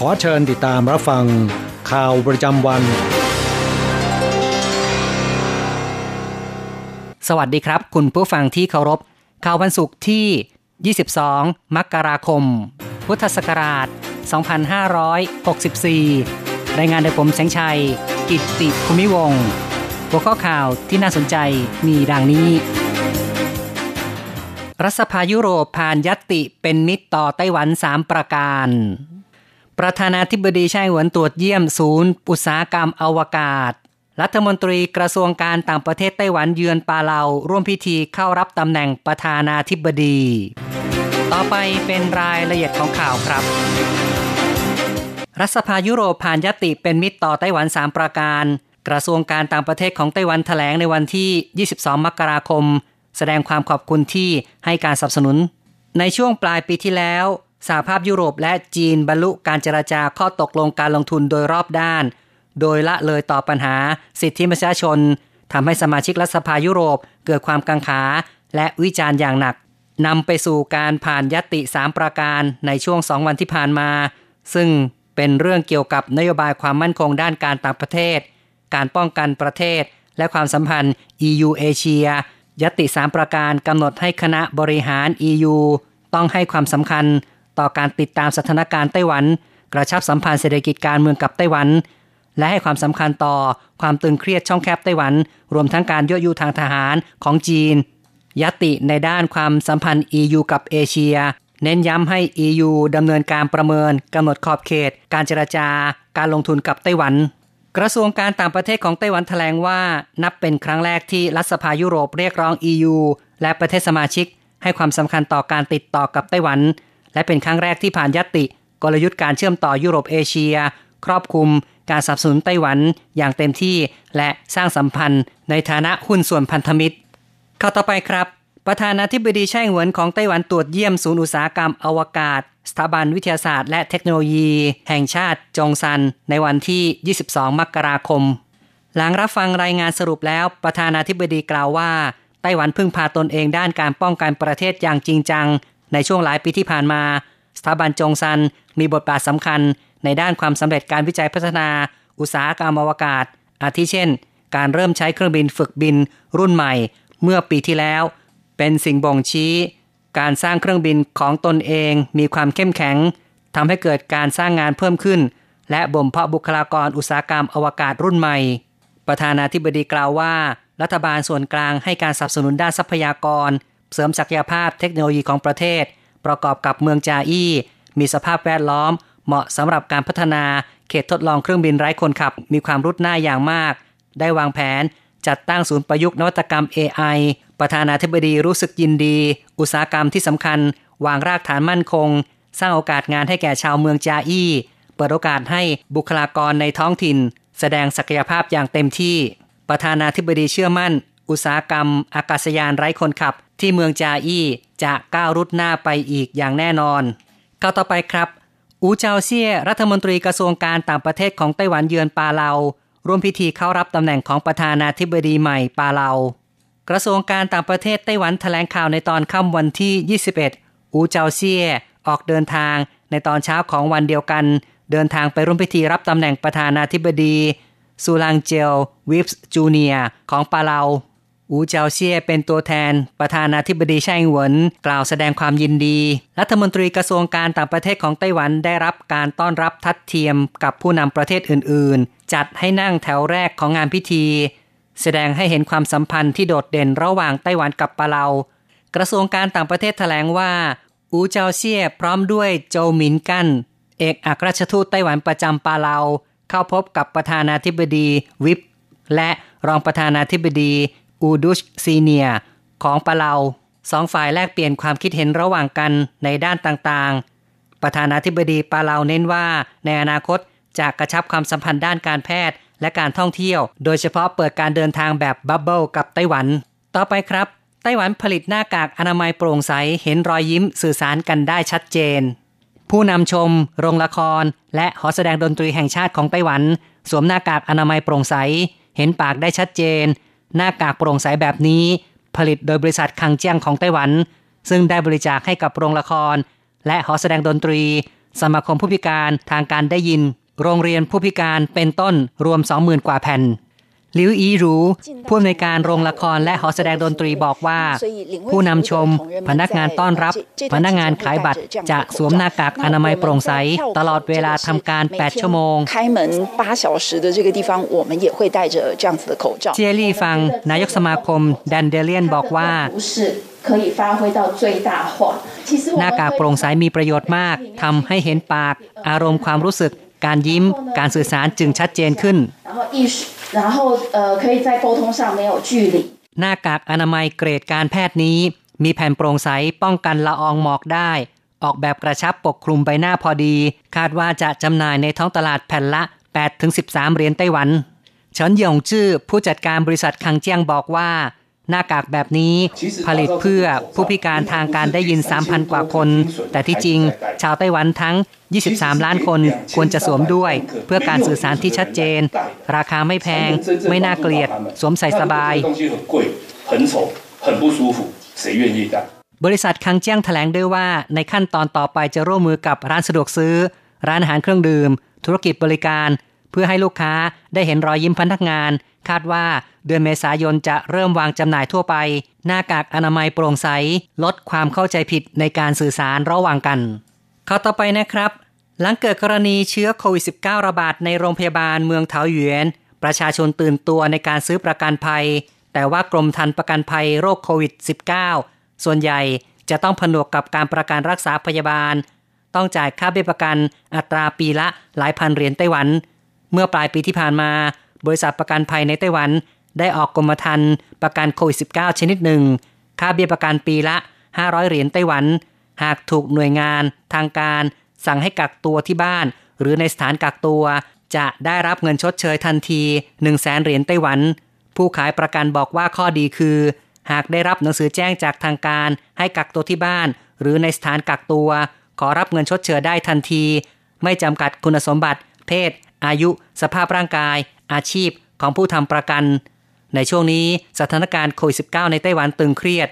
ขอเชิญติดตามรับฟังข่าวประจำวัน สวัสดีครับ คุณผู้ฟังที่เคารพ ข่าววันศุกร์ที่ 22 มกราคม พุทธศักราช 2564 รายงานโดยผมแสงชัย กิตติภูมิวงศ์หัวข้อข่าวที่น่าสนใจมีดังนี้ รัฐสภายุโรปผ่านยัตติเป็นมิตรต่อไต้หวัน 3 ประการ ประธานาธิบดีไช่หวนตรวจเยี่ยมศูนย์ อุตสาหกรรมอวกาศ รัฐมนตรีกระทรวงการต่างประเทศไต้หวันเยือนปาเลาร่วมพิธีเข้ารับตำแหน่งประธานาธิบดี ต่อไปเป็นรายละเอียดของข่าวครับ รัฐสภายุโรปผ่านยติเป็นมิตรต่อไต้หวัน 3 ประการ กระทรวงการต่างประเทศของไต้หวันแถลงในวันที่ 22 มกราคม แสดงความขอบคุณที่ให้การสนับสนุน ในช่วงปลายปีที่แล้ว สหภาพยุโรปและจีนบรรลุการเจรจาข้อตกลงการลงทุนโดยรอบด้าน โดยละเลยต่อปัญหาสิทธิมนุษยชนทำให้สมาชิกรัฐสภายุโรปเกิดความกังขาและวิจารณ์อย่างหนักนำไปสู่การผ่านยติ 3 ประการในช่วง 2 วันที่ผ่านมา ซึ่งเป็นเรื่องเกี่ยวกับนโยบายความมั่นคงด้านการต่างประเทศ การป้องกันประเทศ และความสัมพันธ์ EU เอเชียยติ 3 ประการกำหนดให้คณะบริหาร EU ต้องให้ความสำคัญ ต่อการติดตามสถานการณ์ไต้หวัน กระชับสัมพันธ์เศรษฐกิจการเมืองกับไต้หวัน และให้ความสำคัญต่อความตึงเครียดช่องแคบไต้หวัน รวมทั้งการยั่วยุทางทหารของจีน ยติในด้านความสัมพันธ์ EU กับเอเชีย เน้นย้ำให้ EU ดำเนินการประเมินกำหนดขอบเขต การเจรจาการลงทุนกับไต้หวันกระทรวงการต่างประเทศของไต้หวันแถลงว่า นับเป็นครั้งแรกที่รัฐสภายุโรปเรียกร้อง EU และประเทศสมาชิก ให้ความสำคัญต่อการติดต่อกับไต้หวัน และเป็นครั้งแรกที่ผ่านยติ กลยุทธ์การเชื่อมต่อยุโรปเอเชีย ครอบคลุมการสับสนุนไต้หวันอย่างเต็มที่และสร้างสัมพันธ์ในฐานะหุ้นส่วนพันธมิตรข้าวต่อไปครับ ประธานาธิบดีไช่เหวินของไต้หวันตรวจเยี่ยมศูนย์อุตสาหกรรมอวกาศ สถาบันวิทยาศาสตร์ และเทคโนโลยี แห่งชาติจงซัน ในวันที่ 22 มกราคม หลังรับฟังรายงานสรุปแล้ว ประธานาธิบดีกล่าวว่า ไต้หวันพึ่งพาตนเองด้านการป้องกันประเทศอย่างจริงจัง ในช่วงหลายปีที่ผ่านมา สถาบันจงซันมีบทบาทสำคัญในด้านความสำเร็จการวิจัยพัฒนา อุตสาหกรรมอวกาศ อาทิเช่น การเริ่มใช้เครื่องบินฝึกบินรุ่นใหม่ เมื่อปีที่แล้ว เป็นสิ่งบ่งชี้ การสร้างเครื่องบินของตนเองมีความเข้มแข็งทำให้เกิดการสร้างงานเพิ่มขึ้น และบ่มเพาะบุคลากรอุตสาหกรรมอวกาศรุ่นใหม่ ประธานาธิบดีกล่าวว่า รัฐบาลส่วนกลางให้การสนับสนุนด้านทรัพยากร เสริมศักยภาพเทคโนโลยีของประเทศ ประกอบกับเมืองจาอี้มีสภาพแวดล้อม เหมาะสำหรับการพัฒนาเขตทดลองเครื่องบินไร้คนขับ มีความรุดหน้าอย่างมาก ได้วางแผนจัดตั้งศูนย์ประยุกต์นวัตกรรม AI ประธานาธิบดีรู้สึกยินดี อุตสาหกรรมที่สำคัญ วางรากฐานมั่นคง สร้างโอกาสงานให้แก่ชาวเมืองจาอี้เปิดโอกาสให้บุคลากรในท้องถิ่น แสดงศักยภาพอย่างเต็มที่ ประธานาธิบดีเชื่อมั่น อุตสาหกรรม อากาศยานไร้คนขับ ที่เมืองจาอี้จะก้าวรุดหน้าไปอีกอย่างแน่นอนเข้าต่อไปครับ อูเจาเซียรัฐมนตรีกระทรวงการต่างประเทศของไต้หวันเยือนปาเลาร่วมพิธีเข้ารับตำแหน่งของประธานาธิบดีใหม่ปาเลากระทรวงการต่างประเทศไต้หวันแถลงข่าวในตอนค่ำวันที่ 21 อูเจาเซียออกเดินทาง ในตอนเช้าของวันเดียวกัน เดินทางไปร่วมพิธีรับตำแหน่งประธานาธิบดี ซูลังเจลวิฟส์จูเนียของปาเลา อูเจาเซียเป็นตัวแทน ประธานาธิบดีไช่เหวินกล่าวแสดงความยินดี รัฐมนตรีกระทรวงการต่างประเทศของไต้หวันได้รับการต้อนรับทัดเทียมกับผู้นำประเทศอื่น ๆ จัดให้นั่งแถวแรกของงานพิธี แสดงให้เห็นความสัมพันธ์ที่โดดเด่นระหว่างไต้หวันกับปาเลากระทรวงการต่างประเทศแถลงว่า อูเจาเซียพร้อมด้วยโจหมินกันเอกอัครราชทูตไต้หวันประจำปาเลาเข้าพบกับประธานาธิบดีวิปและรองประธานาธิบดี อูดุชซีเนียของปาเลาสองฝ่ายแลกเปลี่ยนความคิดเห็นระหว่างกันในด้านต่างๆ ประธานาธิบดีปาเลาเน้นว่าในอนาคตจะกระชับความสัมพันธ์ด้านการแพทย์และการท่องเที่ยว โดยเฉพาะเปิดการเดินทางแบบบับเบิลกับไต้หวัน ต่อไปครับ ไต้หวันผลิตหน้ากากอนามัยโปร่งใสเห็นรอยยิ้มสื่อสารกันได้ชัดเจน ผู้นำชม โรงละคร และหอแสดงดนตรีแห่งชาติของไต้หวัน สวมหน้ากากอนามัยโปร่งใส เห็นปากได้ชัดเจน หน้ากากโปร่งใสแบบนี้ ผลิตโดยบริษัทคังเจียงของไต้หวัน ซึ่งได้บริจาคให้กับโรงละคร และหอแสดงดนตรี สมาคมผู้พิการทางการได้ยิน โรงเรียนผู้พิการเป็นต้นรวม 20,000 กว่าแผ่น ลิวอีรูผู้อำนวยการโรงละครและหอแสดงดนตรีบอกว่า ผู้นำชม พนักงานต้อนรับ พนักงานขายบัตรจะสวมหน้ากากอนามัยโปร่งใส ตลอดเวลาทำการ 8 ชั่วโมงเจลี่ฟัง นายกสมาคมดันเดเลียนบอกว่าหน้ากากโปร่งใสมีประโยชน์มากทำให้เห็นปาก อารมณ์ความรู้สึก การยิ้ม การสื่อสารจึงชัดเจนขึ้น 然后呃可以在沟通上没有距离หน้ากากอนามัยเกรดการแพทย์นี้ มีแผ่นโปร่งใสป้องกันละอองหมอกได้ ออกแบบกระชับปกคลุมใบหน้าพอดี คาดว่าจะจำหน่ายในท้องตลาดแผ่นละ 8-13 เหรียญไต้หวันเฉินหยงชื่อผู้จัดการบริษัทคังเจียงบอกว่า หน้ากากแบบนี้ผลิตเพื่อผู้พิการทางการได้ยิน 3,000 กว่าคน แต่ที่จริง ชาวไต้หวันทั้ง 23 ล้านคนควรจะสวมด้วย เพื่อการสื่อสารที่ชัดเจน ราคาไม่แพง ไม่น่าเกลียด สวมใส่สบาย บริษัทคังเจียงแถลงด้วยว่า ในขั้นตอนต่อไปจะร่วมมือกับร้านสะดวกซื้อ ร้านอาหารเครื่องดื่ม ธุรกิจบริการ เพื่อให้ลูกค้าได้เห็นรอยยิ้มพนักงาน คาดว่าเดือนเมษายนจะเริ่มวางจำหน่ายทั่วไป หน้ากากอนามัยโปร่งใส ลดความเข้าใจผิดในการสื่อสารระหว่างกันข้าวต่อไปนะครับ หลังเกิดกรณีเชื้อโควิด -19 ระบาดในโรงพยาบาลเมืองเถาหยวน ประชาชนตื่นตัวในการซื้อประกันภัย แต่ว่ากรมธรรม์ประกันภัยโรคโควิด -19 ส่วนใหญ่จะต้องผนวกกับการประกันรักษาพยาบาล ต้องจ่ายค่าเบี้ยประกันอัตราปีละหลายพันเหรียญไต้หวัน เมื่อปลายปีที่ผ่านมา บริษัทประกันภัยในไต้หวัน ได้ออกกรมธรรม์ประกันโควิด -19 ชนิดหนึ่ง ค่าเบี้ยประกันปีละ 500 เหรียญไต้หวัน หากถูกหน่วยงาน ทางการ สั่งให้กักตัวที่บ้าน หรือในสถานกักตัว จะได้รับเงินชดเชยทันที 1 0 0 0 0แสนเหรียญไต้หวัน ผู้ขายประกันบอกว่าข้อดีคือ หากได้รับหนังสือแจ้งจากทางการ ให้กักตัวที่บ้าน หรือในสถานกักตัว ขอรับเงินชดเชยได้ทันที ไม่จำกัดคุณสมบัติ เพศ อายุ สภาพร่างกาย อาชีพของผู้ทำประกัน ในช่วงนี้สถานการณ์โควิด -19 ในไต้หวันตึงเครียด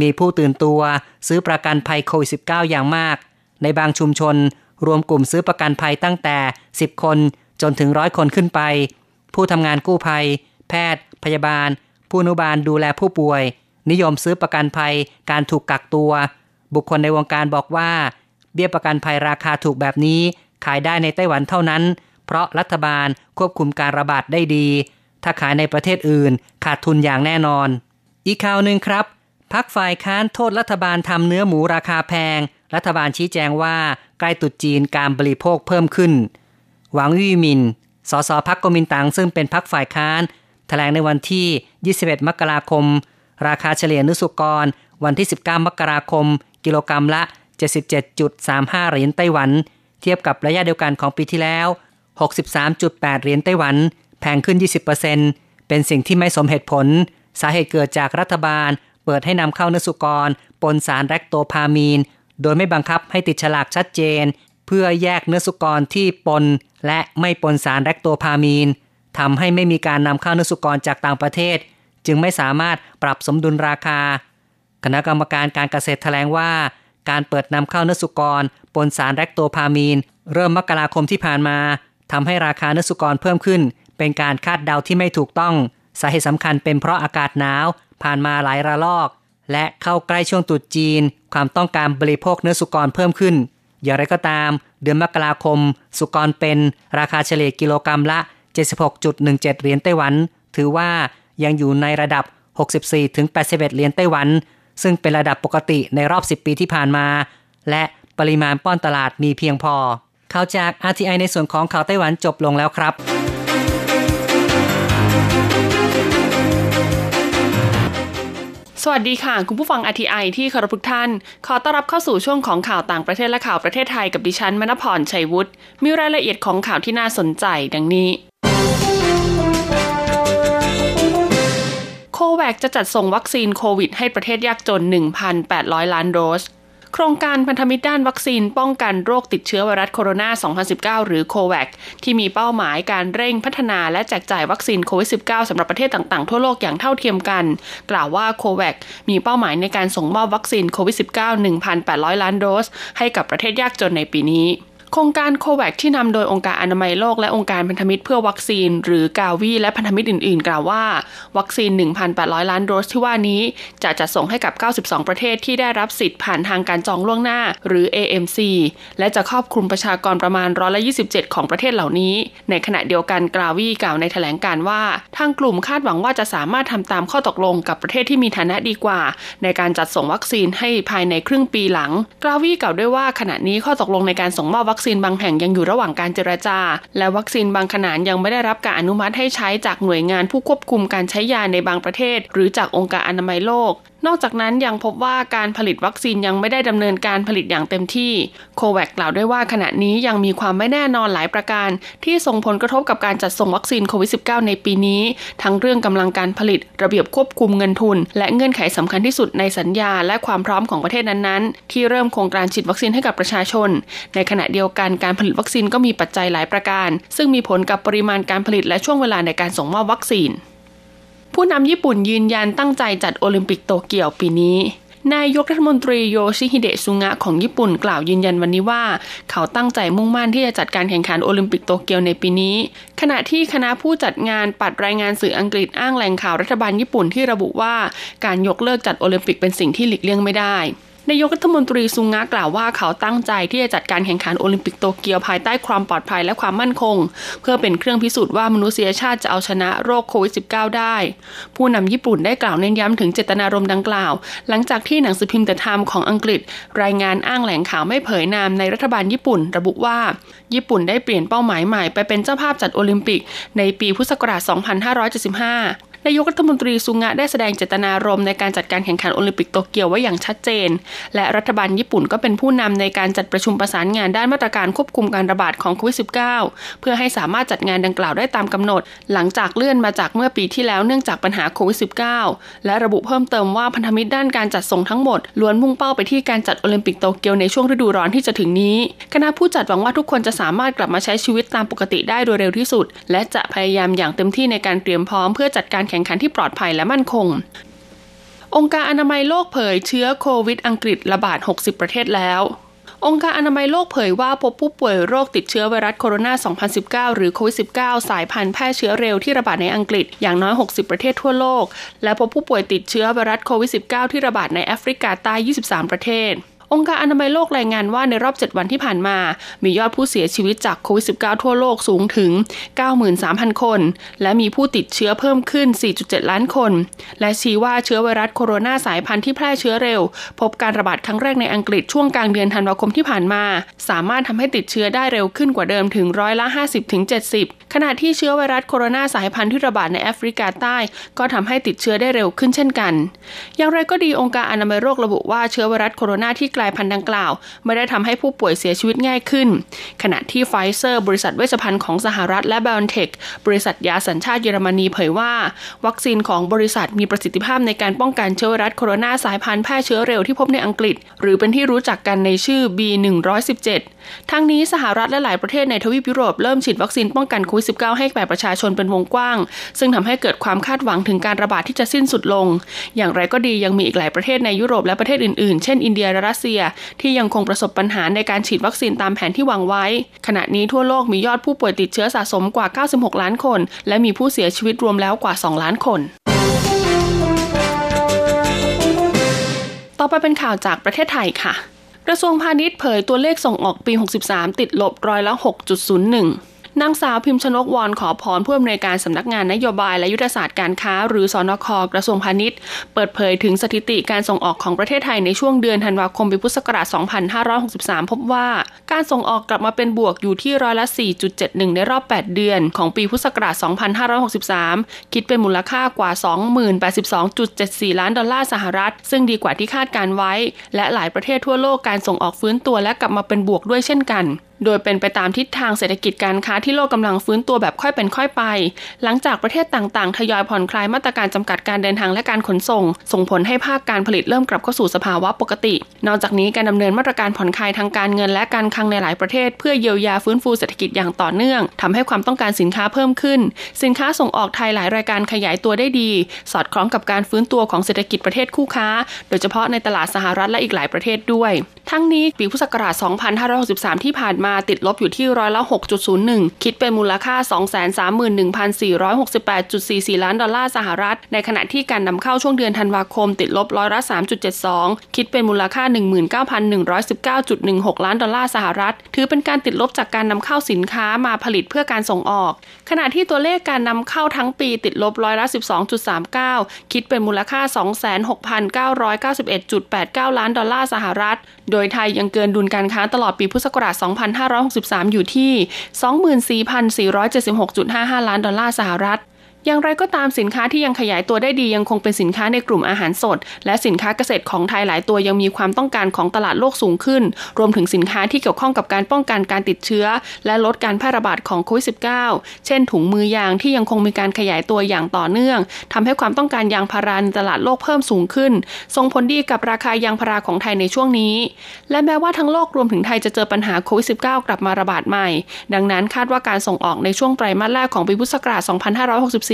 มีผู้ตื่นตัวซื้อประกันภัยโควิด -19 อย่างมาก ในบางชุมชน รวมกลุ่มซื้อประกันภัยตั้งแต่ 10 คนจนถึงร้อยคนขึ้นไป ผู้ทำงานกู้ภัย แพทย์ พยาบาล ผู้นุบาลดูแลผู้ป่วย นิยมซื้อประกันภัยการถูกกักตัว บุคคลในวงการบอกว่า เบี้ยประกันภัยราคาถูกแบบนี้ขายได้ในไต้หวันเท่านั้น เพราะรัฐบาลควบคุมการระบาดได้ดี ถ้าขายในประเทศอื่นขาดทุนอย่างแน่นอน อีกข่าวหนึ่งครับพักฝ่ายค้านโทษรัฐบาลทำเนื้อหมูราคาแพง รัฐบาลชี้แจงว่าใกล้ตุดจีนการบริโภคเพิ่มขึ้น หวังวี่มิน สสพักกมินตังซึ่งเป็นพักฝ่ายค้านแถลงในวันที่ 21 มกราคม ราคาเฉลี่ยนุสุกร วันที่ 19 มกราคม กิโลกรรัมละ 77.35 เหรียญไต้หวัน เทียบกับระยะเดียวกันของปีที่แล้ว 63.8 เหรียญไต้หวัน แพงขึ้น 20%เป็นสิ่งที่ไม่สมเหตุผล สาเหตุเกิดจากรัฐบาล เปิดให้นำเข้าเนื้อสุกร ปนสารแรคโตพามีน โดยไม่บังคับให้ติดฉลากชัดเจน เพื่อแยกเนื้อสุกรที่ปน และไม่ปนสารแรคโตพามีนทำให้ไม่มีการนำเข้าเนื้อสุกรจากต่างประเทศ จึงไม่สามารถปรับสมดุลราคา คณะกรรมการการเกษตรแถลงว่า การเปิดนำเข้าเนื้อสุกร ปนสารแรคโตพามีน เริ่มมกราคมที่ผ่านมา ทำให้ราคาเนื้อสุกรเพิ่มขึ้น เป็นการคาดเดาที่ไม่ถูกต้อง สาเหตุสำคัญเป็นเพราะอากาศหนาว ผ่านมาหลายระลอก และเข้าใกล้ช่วงตรุษจีน ความต้องการบริโภคเนื้อสุกรเพิ่มขึ้น อย่างไรก็ตาม เดือนมกราคม สุกรเป็นราคาเฉลี่ยกิโลกรรัมละ 76.17 เหรียญไต้หวัน ถือว่ายังอยู่ในระดับ 64-81 เหรียญไต้หวัน ซึ่งเป็นระดับปกติในรอบ 10 ปีที่ผ่านมา และปริมาณป้อนตลาดมีเพียงพอ ข่าวจาก RTI ในส่วนของข่าวไต้หวันจบลงแล้วครับสวัสดีค่ะ คุณผู้ฟัง RTI ที่เคารพทุกท่าน ขอต้อนรับเข้าสู่ช่วงของข่าวต่างประเทศและข่าวประเทศไทยกับดิฉันมณพรชัยวุฒิมีรายละเอียดของข่าวที่น่าสนใจดังนี้โควัคจะจัดส่งวัคซีนโควิดให้ประเทศยากจน 1,800 ล้านโดส โครงการพันธมิตรด้านวัคซีนป้องกันโรคติดเชื้อไวรัสโคโรนา 2019 หรือโควัคที่มีเป้าหมายการเร่งพัฒนาและแจกจ่ายวัคซีนโควิด -19 สำหรับประเทศต่างๆ ทั่วโลกอย่างเท่าเทียมกัน กล่าวว่าโควัคมีเป้าหมายในการส่งมอบวัคซีนโควิด -19 1,800 ล้านโดส ให้กับประเทศยากจนในปีนี้ โครงการโควัคที่นำโดยองค์การอนามัยโลกและองค์การพันธมิตรเพื่อวัคซีน หรือกาวีและพันธมิตรอื่นๆ กล่าวว่า วัคซีน 1,800 ล้านโดสที่ว่านี้ จะจัดส่งให้กับ 92 ประเทศที่ได้รับสิทธิ์ผ่านทางการจองล่วงหน้า หรือ AMC และจะครอบคลุมประชากรประมาณร้อยละ27 ของประเทศเหล่านี้ ในขณะเดียวกันกาวีกล่าวในแถลงการว่า ทางกลุ่มคาดหวังว่าจะสามารถทำตามข้อตกลงกับประเทศที่มีฐานะดีกว่า ในการจัดส่งวัคซีนให้ภายในครึ่งปีหลังกาวีกล่าวด้วยว่าขณะนี้ข้อตกลงในการส่งมอบวัคซีนบางแห่งยังอยู่ระหว่างการเจรจา และวัคซีนบางขนาดยังไม่ได้รับการอนุมัติให้ใช้จากหน่วยงานผู้ควบคุมการใช้ยาในบางประเทศ หรือจากองค์การอนามัยโลก นอกจากนั้นยังพบว่าการผลิตวัคซีนยังไม่ได้ดำเนินการผลิตอย่างเต็มที่ โควัคกล่าวด้วยว่าขณะนี้ยังมีความไม่แน่นอนหลายประการ ที่ส่งผลกระทบกับการจัดส่งวัคซีนโควิด -19 ในปีนี้ ทั้งเรื่องกำลังการผลิต ระเบียบควบคุมเงินทุน และเงื่อนไขสำคัญที่สุดในสัญญา และความพร้อมของประเทศนั้นๆ ที่เริ่มโครงการฉีดวัคซีนให้กับประชาชน ในขณะเดียวกันการผลิตวัคซีนก็มีปัจจัยหลายประการ ซึ่งมีผลกับปริมาณการผลิตและช่วงเวลาในการส่งมอบวัคซีน ผู้นำญี่ปุ่นยืนยันตั้งใจจัดโอลิมปิกโตเกียวปีนี้นายกรัฐมนตรีโยชิฮิเดะซุงะของญี่ปุ่นกล่าวยืนยันวันนี้ว่า เขาตั้งใจมุ่งมั่นที่จะจัดการแข่งขันโอลิมปิกโตเกียวในปีนี้ ขณะที่คณะผู้จัดงานปัดรายงานสื่ออังกฤษอ้างแหล่งข่าวรัฐบาลญี่ปุ่นที่ระบุว่า การยกเลิกจัดโอลิมปิกเป็นสิ่งที่หลีกเลี่ยงไม่ได้ นายกรัฐมนตรีซุงะกล่าวว่าเขาตั้งใจที่จะจัดการแข่งขันโอลิมปิกโตเกียวภายใต้ความปลอดภัยและความมั่นคง เพื่อเป็นเครื่องพิสูจน์ว่ามนุษยชาติจะเอาชนะโรคโควิด -19 ได้ ผู้นำญี่ปุ่นได้กล่าวเน้นย้ำถึงเจตนารมณ์ดังกล่าว หลังจากที่หนังสือพิมพ์ The Times ของอังกฤษ รายงานอ้างแหล่งข่าวไม่เผยนามในรัฐบาลญี่ปุ่น ระบุว่า ญี่ปุ่นได้เปลี่ยนเป้าหมายใหม่ไปเป็นเจ้าภาพจัดโอลิมปิก ในปีพุทธศักราช 2575 นายกรัฐมนตรีซุงะได้แสดงเจตนารมณ์ในการจัดการแข่งขันโอลิมปิกโตเกียวไว้อย่างชัดเจน และรัฐบาลญี่ปุ่นก็เป็นผู้นำในการจัดประชุมประสานงานด้านมาตรการควบคุมการระบาดของโควิด -19 เพื่อให้สามารถจัดงานดังกล่าวได้ตามกำหนด หลังจากเลื่อนมาจากเมื่อปีที่แล้วเนื่องจากปัญหาโควิด -19 และระบุเพิ่มเติมว่าพันธมิตรด้านการจัดส่งทั้งหมดล้วนมุ่งเป้าไปที่การจัดโอลิมปิกโตเกียวในช่วงฤดูร้อนที่จะถึงนี้คณะผู้จัดหวังว่าทุกคนจะสามารถกลับมาใช้ชีวิตตามปกติได้โดยเร็วที่สุด และจะพยายามอย่างเต็มที่ในการเตรียมพร้อมเพื่อจัดการข่งขันที่ปลอดภัยและมั่นคง องค์การอนามัยโลกเผยเชื้อโควิดอังกฤษระบาด 60 ประเทศแล้วองค์การอนามัยโลกเผยว่าพบผู้ป่วยโรคติดเชื้อไวรัสโคโรนา 2019 หรือโควิด -19 สายพันธุ์แพร่เชื้อเร็วที่ระบาดในอังกฤษอย่างน้อย 60 ประเทศทั่วโลก และพบผู้ป่วยติดเชื้อไวรัสโควิด -19 ที่ระบาดในแอฟริกาใต้ 23 ประเทศ องค์การอนามัยโลกรายงานว่าในรอบ 7 วันที่ผ่านมา มียอดผู้เสียชีวิตจากโควิด -19 ทั่วโลกสูงถึง 93,000 คน และมีผู้ติดเชื้อเพิ่มขึ้น 4.7 ล้านคน และชี้ว่าเชื้อไวรัสโคโรนาสายพันธุ์ที่แพร่เชื้อเร็ว พบการระบาดครั้งแรกในอังกฤษช่วงกลางเดือนธันวาคมที่ผ่านมา สามารถทำให้ติดเชื้อได้เร็วขึ้นกว่าเดิมถึงร้อยละ 50-70 ขณะที่เชื้อไวรัสโคโรนาสายพันธุ์ที่ระบาดในแอฟริกาใต้ ก็ทำให้ติดเชื้อได้เร็วขึ้นเช่นกัน อย่างไรก็ดีองค์การอนามัยโลกระบุว่าเชื้อไวรัสโคโรนาที่กลายายพันธุ์ดังกล่าว ไม่ได้ทำให้ผู้ป่วยเสียชีวิตง่ายขึ้น ขณะที่ไฟเซอร์ บริษัทเวชภัณฑ์ของสหรัฐและ b i o n t e c h บริษัทยาสัญชาติเยอรมนีเผยว่า วัคซีนของบริษัทมีประสิทธิภาพในการป้องกันเชื้อไวรัสโคโรนาสายพันธุ์แพร่เชื้อเร็วที่พบในอังกฤษ หรือเป็นที่รู้จักกันในชื่อ B117 ทั้งนี้สหรัฐและหลายประเทศในทวีปยุโรปเริ่มฉีดวัคซีนป้องกันโควิด -19 ให้แก่ประชาชนเป็นวงกว้าง ซึ่งทำให้เกิดความคาดหวังถึงการระบาดที่จะสิ้นสุดลง อย่างไรก็ดียังมีอีกหลายประเทศในยุโรปและประเทศอื่นๆ เช่นอินเดียและรัสเซีย ที่ยังคงประสบปัญหาในการฉีดวัคซีนตามแผนที่วางไว้ ขณะนี้ทั่วโลกมียอดผู้ป่วยติดเชื้อสะสมกว่า 96 ล้านคน และมีผู้เสียชีวิตรวมแล้วกว่า 2 ล้านคนต่อไปเป็นข่าวจากประเทศไทยค่ะ กระทรวงพาณิชย์เผยตัวเลขส่งออกปี 63 ติดลบร้อยละ 6.01 นางสาวพิมพ์ชนกวอนขอพรผู้อำนวยการสำนักงานนโยบายและยุทธศาสตร์การค้า หรือสอนคกระทรวงพาณิชย์ เปิดเผยถึงสถิติการส่งออกของประเทศไทยในช่วงเดือนธันวาคมปีพุทธศักราช 2563 พบว่า การส่งออกกลับมาเป็นบวกอยู่ที่ร้อยละ 4.71 ในรอบ 8 เดือน ของปีพุทธศักราช 2563 คิดเป็นมูลค่ากว่า 2082.74 ล้านดอลลาร์สหรัฐ ซึ่งดีกว่าที่คาดการไว้ และหลายประเทศทั่วโลกการส่งออกฟื้นตัวและกลับมาเป็นบวกด้วยเช่นกันโดยเป็นไปตามทิศทางเศรษฐกิจการค้าที่โลกกำลังฟื้นตัวแบบค่อยเป็นค่อยไป หลังจากประเทศต่างๆ ทยอยผ่อนคลายมาตรการจำกัดการเดินทางและการขนส่ง ส่งผลให้ภาคการผลิตเริ่มกลับเข้าสู่สภาวะปกติ นอกจากนี้การดำเนินมาตรการผ่อนคลายทางการเงินและการคลังในหลายประเทศ เพื่อเยียวยาฟื้นฟูเศรษฐกิจอย่างต่อเนื่องทำให้ความต้องการสินค้าเพิ่มขึ้น สินค้าส่งออกไทยหลายรายการขยายตัวได้ดี สอดคล้องกับการฟื้นตัวของเศรษฐกิจประเทศคู่ค้า โดยเฉพาะในตลาดสหรัฐและอีกหลายประเทศด้วย ทั้งนี้ปีพุทธศักราช 2563 ที่ผ่านมาติดลบอยู่ที่ร้อยละ 6.01 คิดเป็นมูลค่า 231,468.44 ล้านดอลลาร์สหรัฐ ในขณะที่การนำเข้าช่วงเดือนธันวาคมติดลบร้อยละ 3.72 คิดเป็นมูลค่า 19,119.16 ล้านดอลลาร์สหรัฐ ถือเป็นการติดลบจากการนำเข้าสินค้ามาผลิตเพื่อการส่งออก ขณะที่ตัวเลขการนำเข้าทั้งปีติดลบร้อยละ 12.39 คิดเป็นมูลค่า 26,991.89 ล้านดอลลาร์สหรัฐ โดยไทยยังเกินดุลการค้าตลอดปีพุทธศักราช2563 อยู่ที่ 24,476.55 ล้านดอลลาร์สหรัฐ อย่างไรก็ตามสินค้าที่ยังขยายตัวได้ดียังคงเป็นสินค้าในกลุ่มอาหารสด และสินค้าเกษตรของไทยหลายตัวยังมีความต้องการของตลาดโลกสูงขึ้น รวมถึงสินค้าที่เกี่ยวข้องกับการป้องกันการติดเชื้อ และลดการแพร่ระบาดของโควิด -19 เช่นถุงมือยางที่ยังคงมีการขยายตัวอย่างต่อเนื่องทำให้ความต้องการยางพาราในตลาดโลกเพิ่มสูงขึ้น ส่งผลดีกับราคายางพาราของไทยในช่วงนี้ และแม้ว่าทั้งโลกรวมถึงไทยจะเจอปัญหาโควิด -19 กลับมาระบาดใหม่ ดังนั้นคาดว่าการส่งออกในช่วงไตรมาสแรกของปีพุทธศักราช 2564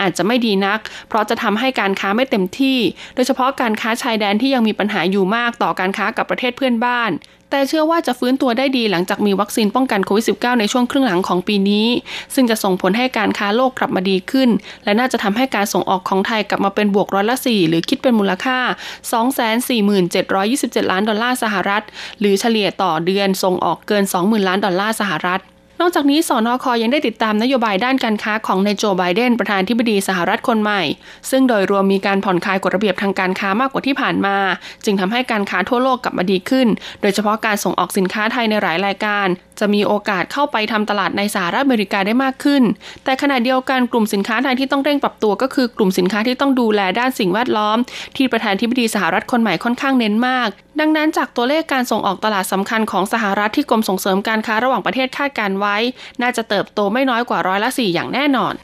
อาจจะไม่ดีนัก เพราะจะทำให้การค้าไม่เต็มที่ โดยเฉพาะการค้าชายแดนที่ยังมีปัญหาอยู่มากต่อการค้ากับประเทศเพื่อนบ้าน แต่เชื่อว่าจะฟื้นตัวได้ดีหลังจากมีวัคซีนป้องกันโควิด -19 ในช่วงครึ่งหลังของปีนี้ ซึ่งจะส่งผลให้การค้าโลกกลับมาดีขึ้น และน่าจะทำให้การส่งออกของไทยกลับมาเป็นบวกร้อยละ4หรือคิดเป็นมูลค่า 247,27 ล้านดอลลาร์สหรัฐ หรือเฉลี่ยต่อเดือนส่งออกเกิน 20,000 ล้านดอลลาร์สหรัฐ นอกจากนี้สอนอคอยังได้ติดตามนโยบายด้านการค้าของนายโจไบเดนประธานธิบดีสหรัฐคนใหม่ ซึ่งโดยรวมมีการผ่อนคลายกฎระเบียบทางการค้ามากกว่าที่ผ่านมา จึงทำให้การค้าทั่วโลกกลับมาดีขึ้น โดยเฉพาะการส่งออกสินค้าไทยในหลายรายการ จะมีโอกาสเข้าไปทำตลาดในสหรัฐอเมริกาได้มากขึ้น แต่ขณะเดียวกันกลุ่มสินค้าไทยที่ต้องเร่งปรับตัวก็คือกลุ่มสินค้าที่ต้องดูแลด้านสิ่งแวดล้อม ที่ประธานธิบดีสหรัฐคนใหม่ค่อนข้างเน้นมาก ดังนั้นจากตัวเลขการส่งออกตลาดสำคัญของสหรัฐที่กรมส่งเสริมการค้าระหว่างประเทศคาดการไว้ น่าจะเติบโตไม่น้อยกว่าร้อยละสี่อย่างแน่นอน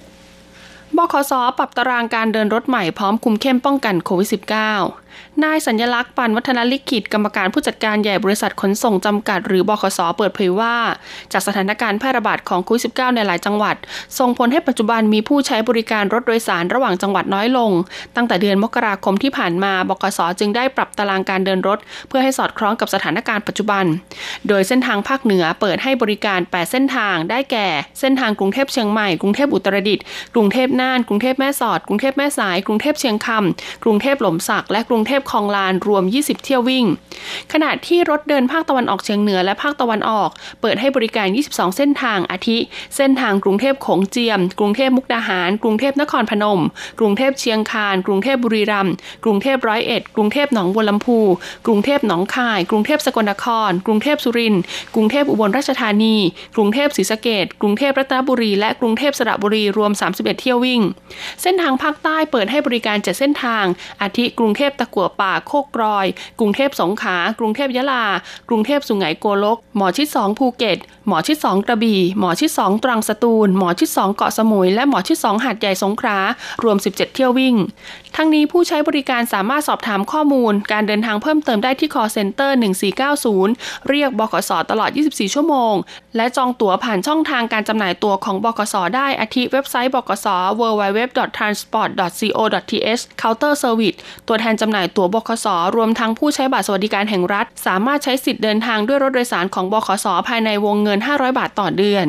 บขสปรับตารางการเดินรถใหม่พร้อมคุมเข้มป้องกันโควิด -19 นายสัญญลักษณ์ปันวัฒนลิขิตกรรมการผู้จัดการใหญ่บริษัทขนส่งจำกัด หรือบขสเปิดเผยว่า จากสถานการณ์แพร่ระบาดของโควิด -19 ในหลายจังหวัด ส่งผลให้ปัจจุบันมีผู้ใช้บริการรถโดยสารระหว่างจังหวัดน้อยลง ตั้งแต่เดือนมกราคมที่ผ่านมาบกสจึงได้ปรับตารางการเดินรถ เพื่อให้สอดคล้องกับสถานการณ์ปัจจุบัน โดยเส้นทางภาคเหนือเปิดให้บริการ 8 เส้นทาง ได้แก่ เส้นทางกรุงเทพเชียงใหม่กรุงเทพอุตรดิตถ์กรุงเทพน่านกรุงเทพแม่สอดกรุงเทพแม่สาย กรุงเทพเชียงคำกรุงเทพหล่มสักและกรุงงเทพคลองลานรวม 20 เที่ยววิ่ง ขณะที่รถเดินภาคตะวันออกเฉียงเหนือและภาคตะวันออก เปิดให้บริการ 22 เส้นทางอาทิ เส้นทางกรุงเทพโขงเจียม กรุงเทพมุกดาหาร กรุงเทพนครพนม กรุงเทพเชียงคาน กรุงเทพบุรีรัมย์กรุงเทพร้อยเอ็ดกรุงเทพหนองบัวลำพู กรุงเทพหนองคาย กรุงเทพสกลนคร กรุงเทพสุรินทร์กรุงเทพอุบลราชธานี กรุงเทพศรีสะเกดกรุงเทพรัตนบุรี และกรุงเทพสระบุรีรวม 31 เที่ยววิ่ง เส้นทางภาคใต้เปิดให้บริการ7เส้นทาง อาทิกรุงเทพตะกัวป่าโคกกรอย กรุงเทพสงขลากรุงเทพยะลา กรุงเทพสุไหงโกลก หมอชิดสองภูเก็ต หมอชิดสองกระบี่ หมอชิดสองตรังสตูล หมอชิดสองเกาะสมุย และหมอชิดสองหาดใหญ่สงขลารวม 17 เที่ยววิ่ง ทั้งนี้ผู้ใช้บริการสามารถสอบถามข้อมูล การเดินทางเพิ่มเติมได้ที่ call center 1490 เรียกบขสตลอด 24 ชั่วโมง และจองตั๋วผ่านช่องทางการจำหน่ายตั๋วของบขสได้อาทิเว็บไซต์บขส www.transport.co.th counter service ตัวแทนจำหน่ายตั๋วบขสรวมทั้งผู้ใช้บัตรสวัสดิการแห่งรัฐ สามารถใช้สิทธิ์เดินทางด้วยรถโดยสารของบขสภายในวงเงิน 500 บาทต่อเดือน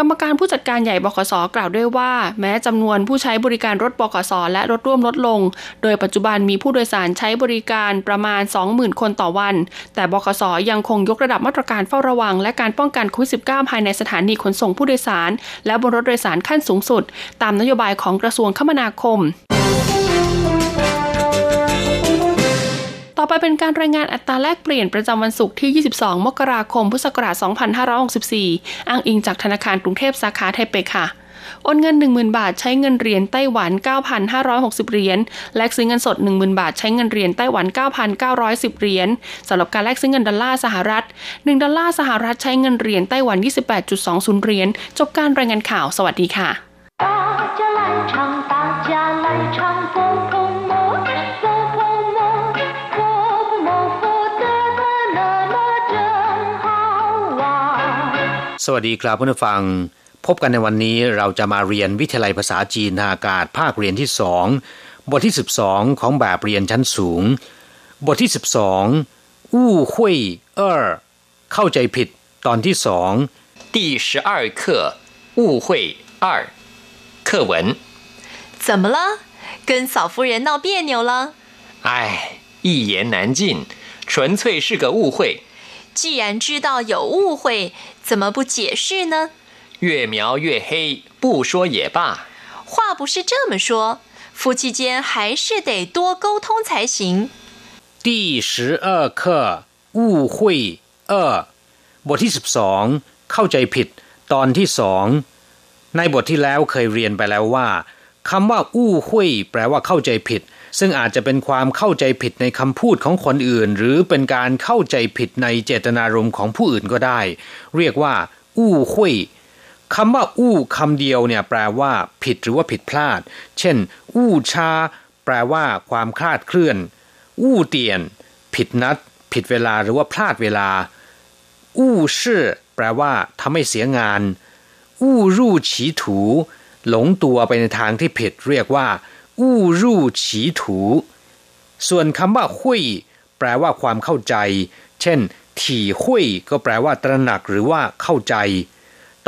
กรรมการผู้จัดการใหญ่บขสกล่าวด้วยว่า แม้จำนวนผู้ใช้บริการรถบขสและรถร่วมลดลง โดยปัจจุบันมีผู้โดยสารใช้บริการประมาณ 20,000 คนต่อวัน แต่บขสยังคงยกระดับมาตรการเฝ้าระวัง และการป้องกันโควิด -19 ภายในสถานีขนส่งผู้โดยสาร และบนรถโดยสารขั้นสูงสุด ตามนโยบายของกระทรวงคมนาคม ไปเป็นการรายงานอัตราแลกเปลี่ยนประจำวันศุกร์ที่ 22 มกราคม พุทธศักราช 2564 อ้างอิงจากธนาคารกรุงเทพสาขาไทเปค่ะโอนเงิน 10,000 บาทใช้เงินเหรียญไต้หวัน 9,560 เหรียญ แลกซื้อเงินสด 10,000 บาทใช้เงินเหรียญไต้หวัน 9,910 เหรียญสำหรับการแลกซื้อเงินดอลลาร์สหรัฐ 1 ดอลลาร์สหรัฐใช้เงินเหรียญไต้หวัน 28.20 เหรียญ จบการรายงานข่าว สวัสดีค่ะ สวัสดีครับเพื่อนฟัง พบกันในวันนี้เราจะมาเรียนวิทยาลัยภาษาจีนทางอากาศภาคเรียนที่สองบทที่ 12 ของแบบเรียนชั้นสูง บทที่ 12อู้หุยเออเข้าใจผิดตอนที่สอง第十二课误会二课文怎么了跟嫂夫人闹别扭了哎一言难尽纯粹是个误会既然知道有误会， 怎么不解释呢？越描越黑，不说也罢。话不是这么说，夫妻间还是得多沟通才行。第十二课误会二บทที่สิบสองเข้าใจผิด ตอนที่สองในบทที่แล้วเคยเรียนไปแล้วว่าคำว่าอู้หุยแปลว่าเข้าใจผิด ซึ่งอาจจะเป็นความเข้าใจผิดในคำพูดของคนอื่น หรือเป็นการเข้าใจผิดในเจตนารมณ์ของผู้อื่นก็ได้ เรียกว่า อู้หุยคำว่า อู้คำเดียวเนี่ยแปลว่า ผิดหรือว่าผิดพลาด เช่น อู้ชา แปลว่า ความคลาดเคลื่อน อู้เตียน ผิดนัด ผิดเวลาหรือว่าพลาดเวลา อู้ชื่อแปลว่าทำให้เสียงาน อู้รูฉีถู หลงตัวไปในทางที่ผิด เรียกว่า อู้รู้ฉีถูส่วนคำว่าหุยแปลว่าความเข้าใจ เช่น ถี่หุยก็แปลว่าตระหนักหรือว่าเข้าใจ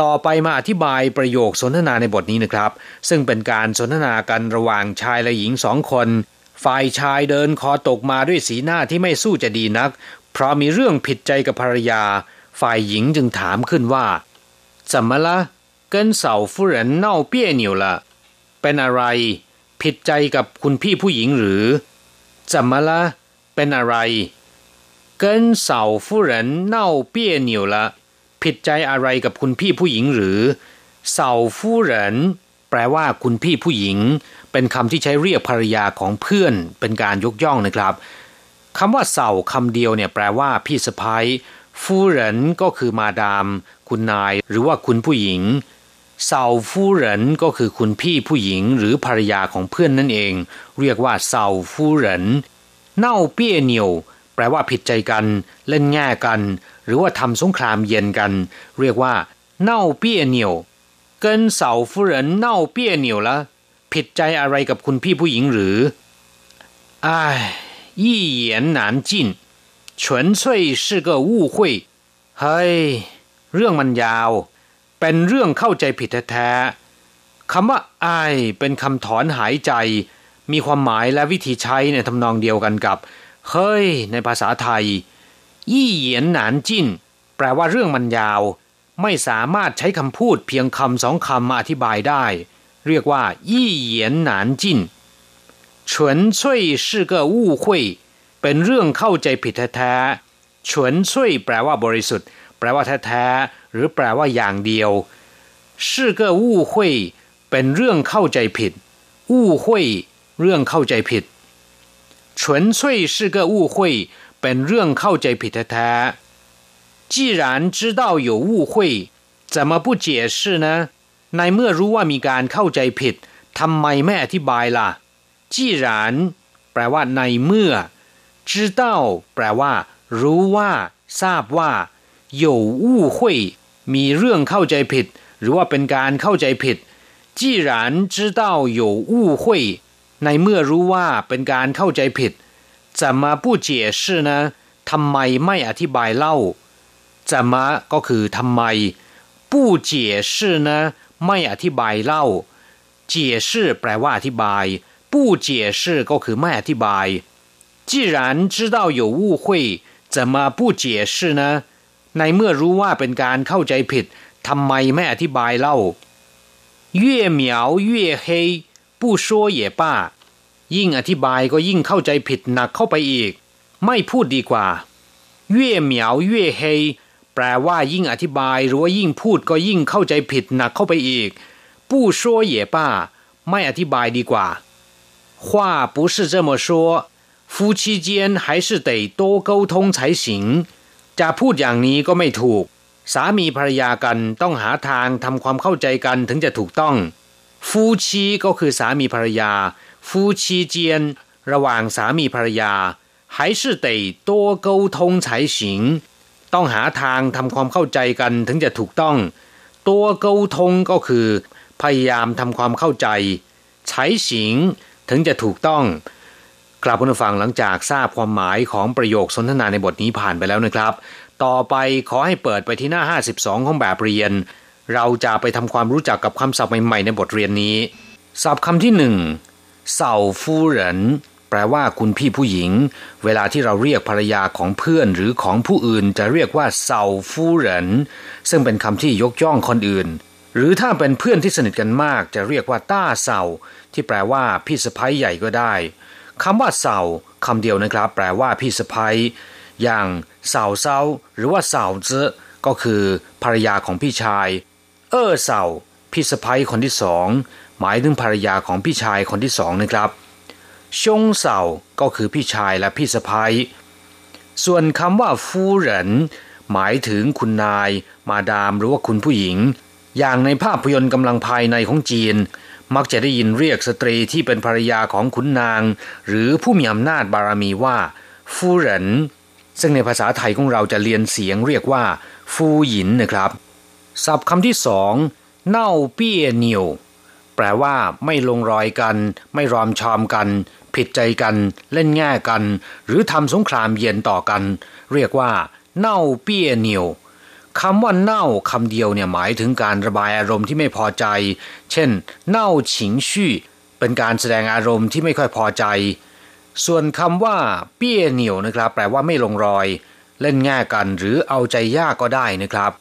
ต่อไปมาอธิบายประโยคสนทนาในบทนี้นะครับ ซึ่งเป็นการสนทนากันระหว่างชายและหญิงสองคน ฝ่ายชายเดินคอตกมาด้วยสีหน้าที่ไม่สู้จะดีนัก เพราะมีเรื่องผิดใจกับภรรยา ฝ่ายหญิงจึงถามขึ้นว่า怎么了跟嫂夫人闹别扭了เป็นอะไร ผิดใจกับคุณพี่ผู้หญิงหรือ怎么了เป็นอะไร跟嫂夫人闹别扭了ผิดใจอะไรกับคุณพี่ผู้หญิงหรือเสาฟูเหรินแปลว่าคุณพี่ผู้หญิง เป็นคำที่ใช้เรียกภรรยาของเพื่อน เป็นการยกย่องนะครับคำว่าเสาคำเดียวเนี่ยแปลว่าพี่สะพ้ายฟูเหรินก็คือมาดาม คุณนาย หรือว่าคุณผู้หญิง เสาฟูเหรินก็คือคุณพี่ผู้หญิงหรือภรรยาของเพื่อนนั่นเอง เรียกว่าเสาฟูเหรินเน่าเปี้ยเหนียวแปลว่าผิดใจกัน เล่นแง่กัน หรือว่าทำสงครามเย็นกัน เรียกว่าเน่าเปี้ยเหนียว跟嫂夫人闹别扭了ผิดใจอะไรกับคุณพี่ผู้หญิงหรืออ้าย一言难尽纯粹是个误会เฮ้ยเรื่องมันยาว เป็นเรื่องเข้าใจผิดแท้ๆคำว่าอายเป็นคำถอนหายใจ มีความหมายและวิธีใช้ในทำนองเดียวกันกับ เฮ้ย ในภาษาไทย ยี่เหยียนหนานจิ้น แปลว่าเรื่องมันยาว ไม่สามารถใช้คำพูดเพียงคำสองคำมาอธิบายได้ เรียกว่า ยี่เหยียนหนานจิ้นฉวนซุยเป็นเรื่องเข้าใจผิดแท้ๆฉวนซุยแปลว่าบริสุทธิ์ แปลว่าแท้ๆหรือแปลว่าอย่างเดียว是个误会เป็นเรื่องเข้าใจผิด误会เรื่องเข้าใจผิด纯粹是个误会เป็นเรื่องเข้าใจผิดแท้既然知道有误会怎么不解释呢ในเมื่อรู้ว่ามีการเข้าใจผิดทำไมไม่อธิบายล่ะ既然แปลว่าในเมื่อ知道แปลว่า รู้ว่า ทราบว่า 有误会มีเรื่องเข้าใจผิด หรือว่าเป็นการเข้าใจผิด既然知道有误会ในเมื่อรู้ว่าเป็นการเข้าใจผิด怎么不解释呢ทำไมไม่อธิบายเล่า怎么ก็คือทำไม不 不解释呢ไม่อธิบายเล่า解释แปลว่าอธิบาย不解释ก็คือไม่อธิบาย既然知道有误会怎么不解释呢 ในเมื่อรู้ว่าเป็นการเข้าใจผิดทำไมไม่อธิบายเล่า越描越黑不说也罢ยิ่งอธิบายก็ยิ่งเข้าใจผิดหนักเข้าไปอีก ไม่พูดดีกว่า越描越黑แปลว่ายิ่งอธิบายหรือว่ายิ่งพูดก็ยิ่งเข้าใจผิดหนักเข้าไปอีก不说也罢ไม่อธิบายดีกว่า话不是这么说夫妻间还是得多沟通才行 จะพูดอย่างนี้ก็ไม่ถูก สามีภรรยากันต้องหาทางทำความเข้าใจกันถึงจะถูกต้อง ฟูชีก็คือสามีภรรยา ฟูชีเจียนระหว่างสามีภรรยา还是得多沟通才行ต้องหาทางทำความเข้าใจกันถึงจะถูกต้อง ตัวเกาทงก็คือ พยายามทำความเข้าใจใช้สิงถึงจะถูกต้อง กลับคุณฟังหลังจากทราบความหมายของประโยคสนทนาในบทนี้ผ่านไปแล้วนะครับ ต่อไปขอให้เปิดไปที่หน้า 52 ของแบบเรียน เราจะไปทำความรู้จักกับคำศัพท์ใหม่ๆในบทเรียนนี้ ศัพท์คำที่หนึ่งเสาฟูเหรินแปลว่าคุณพี่ผู้หญิง เวลาที่เราเรียกภรรยาของเพื่อนหรือของผู้อื่น จะเรียกว่าเสาฟูเหรินซึ่งเป็นคำที่ยกย่องคนอื่น หรือถ้าเป็นเพื่อนที่สนิทกันมาก จะเรียกว่าต้าเสาที่แปลว่าพี่สะพ้ยใหญ่ก็ได้ คำว่าเสาคำเดียวนะครับ แปลว่าพี่สะพ้ยอย่างสาวเซาหรือว่าสาเจก็คือภรรยาของพี่ชาย เออเสาพี่สะพ้ยคนที่สองหมายถึงภรรยาของพี่ชายคนที่สองนะครับชงเสาก็คือพี่ชายและพี่สะพ้ยส่วนคำว่าฟูเหรินหมายถึงคุณนาย มาดามหรือว่าคุณผู้หญิง อย่างในภาพยนตร์กำลังภายในของจีน มักจะได้ยินเรียกสตรีที่เป็นภรรยาของขุนนาง หรือผู้มีอำนาจบารมีว่าฟูเหรินซึ่งในภาษาไทยของเราจะเรียนเสียงเรียกว่า ฟูหยินนะครับศัพท์คำที่สองเน่าเปี้ยเนียวแปลว่าไม่ลงรอยกัน ไม่รอมชอมกัน ผิดใจกัน เล่นแง่กัน หรือทำสงครามเย็นต่อกัน เรียกว่า เน่าเปี้ยเนียว คำว่าเน่าคำเดียวเนี่ยหมายถึงการระบายอารมณ์ที่ไม่พอใจ เช่น เน่าฉิงชี่เป็นการแสดงอารมณ์ที่ไม่ค่อยพอใจ ส่วนคำว่าเปี้ยเหนียวนะครับ แปลว่าไม่ลงรอย เล่นแง่กันหรือเอาใจยากก็ได้นะครับ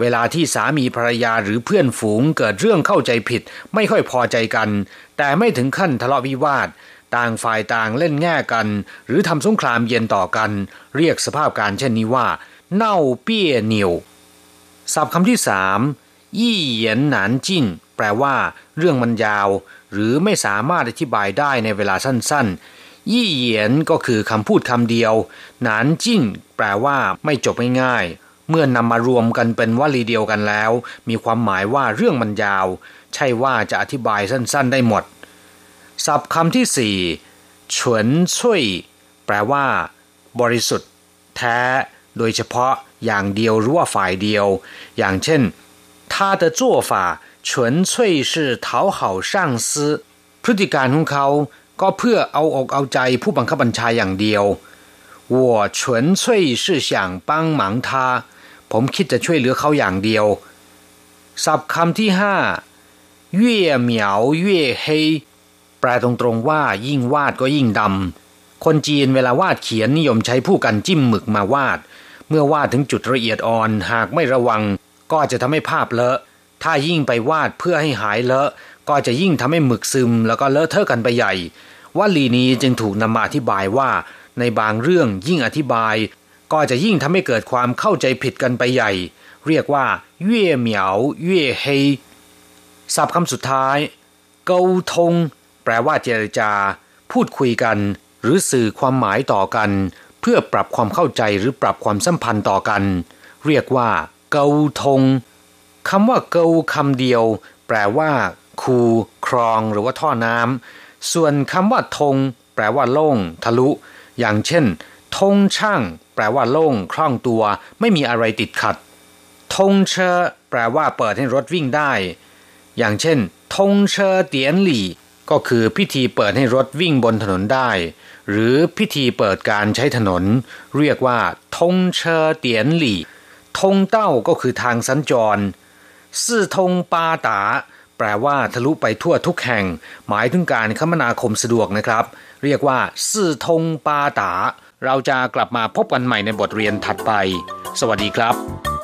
เวลาที่สามีภรรยาหรือเพื่อนฝูงเกิดเรื่องเข้าใจผิด ไม่ค่อยพอใจกัน แต่ไม่ถึงขั้นทะเลาะวิวาท ต่างฝ่ายต่างเล่นแง่กัน หรือทำสงครามเย็นต่อกัน เรียกสภาพการเช่นนี้ว่า เน่าเปี้ยเหนียว ศัพท์คำที่สามยี่เหยียนหนานจิ้น แปลว่า เรื่องมันยาว หรือไม่สามารถอธิบายได้ในเวลาสั้นๆ ยี่เหยียนก็คือคำพูดคำเดียว หนานจิ้น แปลว่า ไม่จบง่ายๆเมื่อนำมารวมกันเป็นวลีเดียวกันแล้ว มีความหมายว่าเรื่องมันยาว ใช่ว่าจะอธิบายสั้นๆ ได้หมด ศัพท์คำที่สี่ฉวนช่วยแปลว่า บริสุทธิ์ แท้ โดยเฉพาะ อย่างเดียวหรือว่าฝ่ายเดียว อย่างเช่น他的做法纯粹是讨好上司พฤติการของเขาก็เพื่อเอาอกเอาใจผู้บังคับบัญชาอย่างเดียว我纯粹是想帮忙他ผมคิดจะช่วยเหลือเขาอย่างเดียวศัพท์คำที่ห้า越描越黑แปลตรงๆว่ายิ่งวาดก็ยิ่งดำคนจีนเวลาวาดเขียนนิยมใช้ผู้กันจิ้มหมึกมาวาด เมื่อวาดถึงจุดละเอียดอ่อนหากไม่ระวัง ก็จะทำให้ภาพเลอะ ถ้ายิ่งไปวาดเพื่อให้หายเลอะ ก็จะยิ่งทำให้หมึกซึม แล้วก็เลอะเทอะกันไปใหญ่วลีนี้จึงถูกนำมาอธิบายว่า ในบางเรื่องยิ่งอธิบาย ก็จะยิ่งทำให้เกิดความเข้าใจผิดกันไปใหญ่ เรียกว่าเย่เหมียวเย่เฮศัพท์คำสุดท้ายเกาทง แปลว่าเจรจา พูดคุยกัน หรือสื่อความหมายต่อกัน เพื่อปรับความเข้าใจหรือปรับความสัมพันธ์ต่อกัน เรียกว่า เกาทงคำว่าเกาคำเดียว แปลว่า คูครองหรือว่าท่อน้ำส่วนคำว่าทง แปลว่าโล่ง ทะลุ อย่างเช่นทงช่าง แปลว่าโล่งคล่องตัว ไม่มีอะไรติดขัดทงเชอแปลว่าเปิดให้รถวิ่งได้ อย่างเช่นทงเชอเตียนหลี่ ก็คือพิธีเปิดให้รถวิ่งบนถนนได้ หรือพิธีเปิดการใช้ถนน เรียกว่าทงเชอเตียนหลี่ทงเต้าก็คือทางสัญจรซื่อทงปาตา แปลว่าทะลุไปทั่วทุกแห่ง หมายถึงการคมนาคมสะดวกนะครับ เรียกว่าซื่อทงปาตา เราจะกลับมาพบกันใหม่ในบทเรียนถัดไป สวัสดีครับ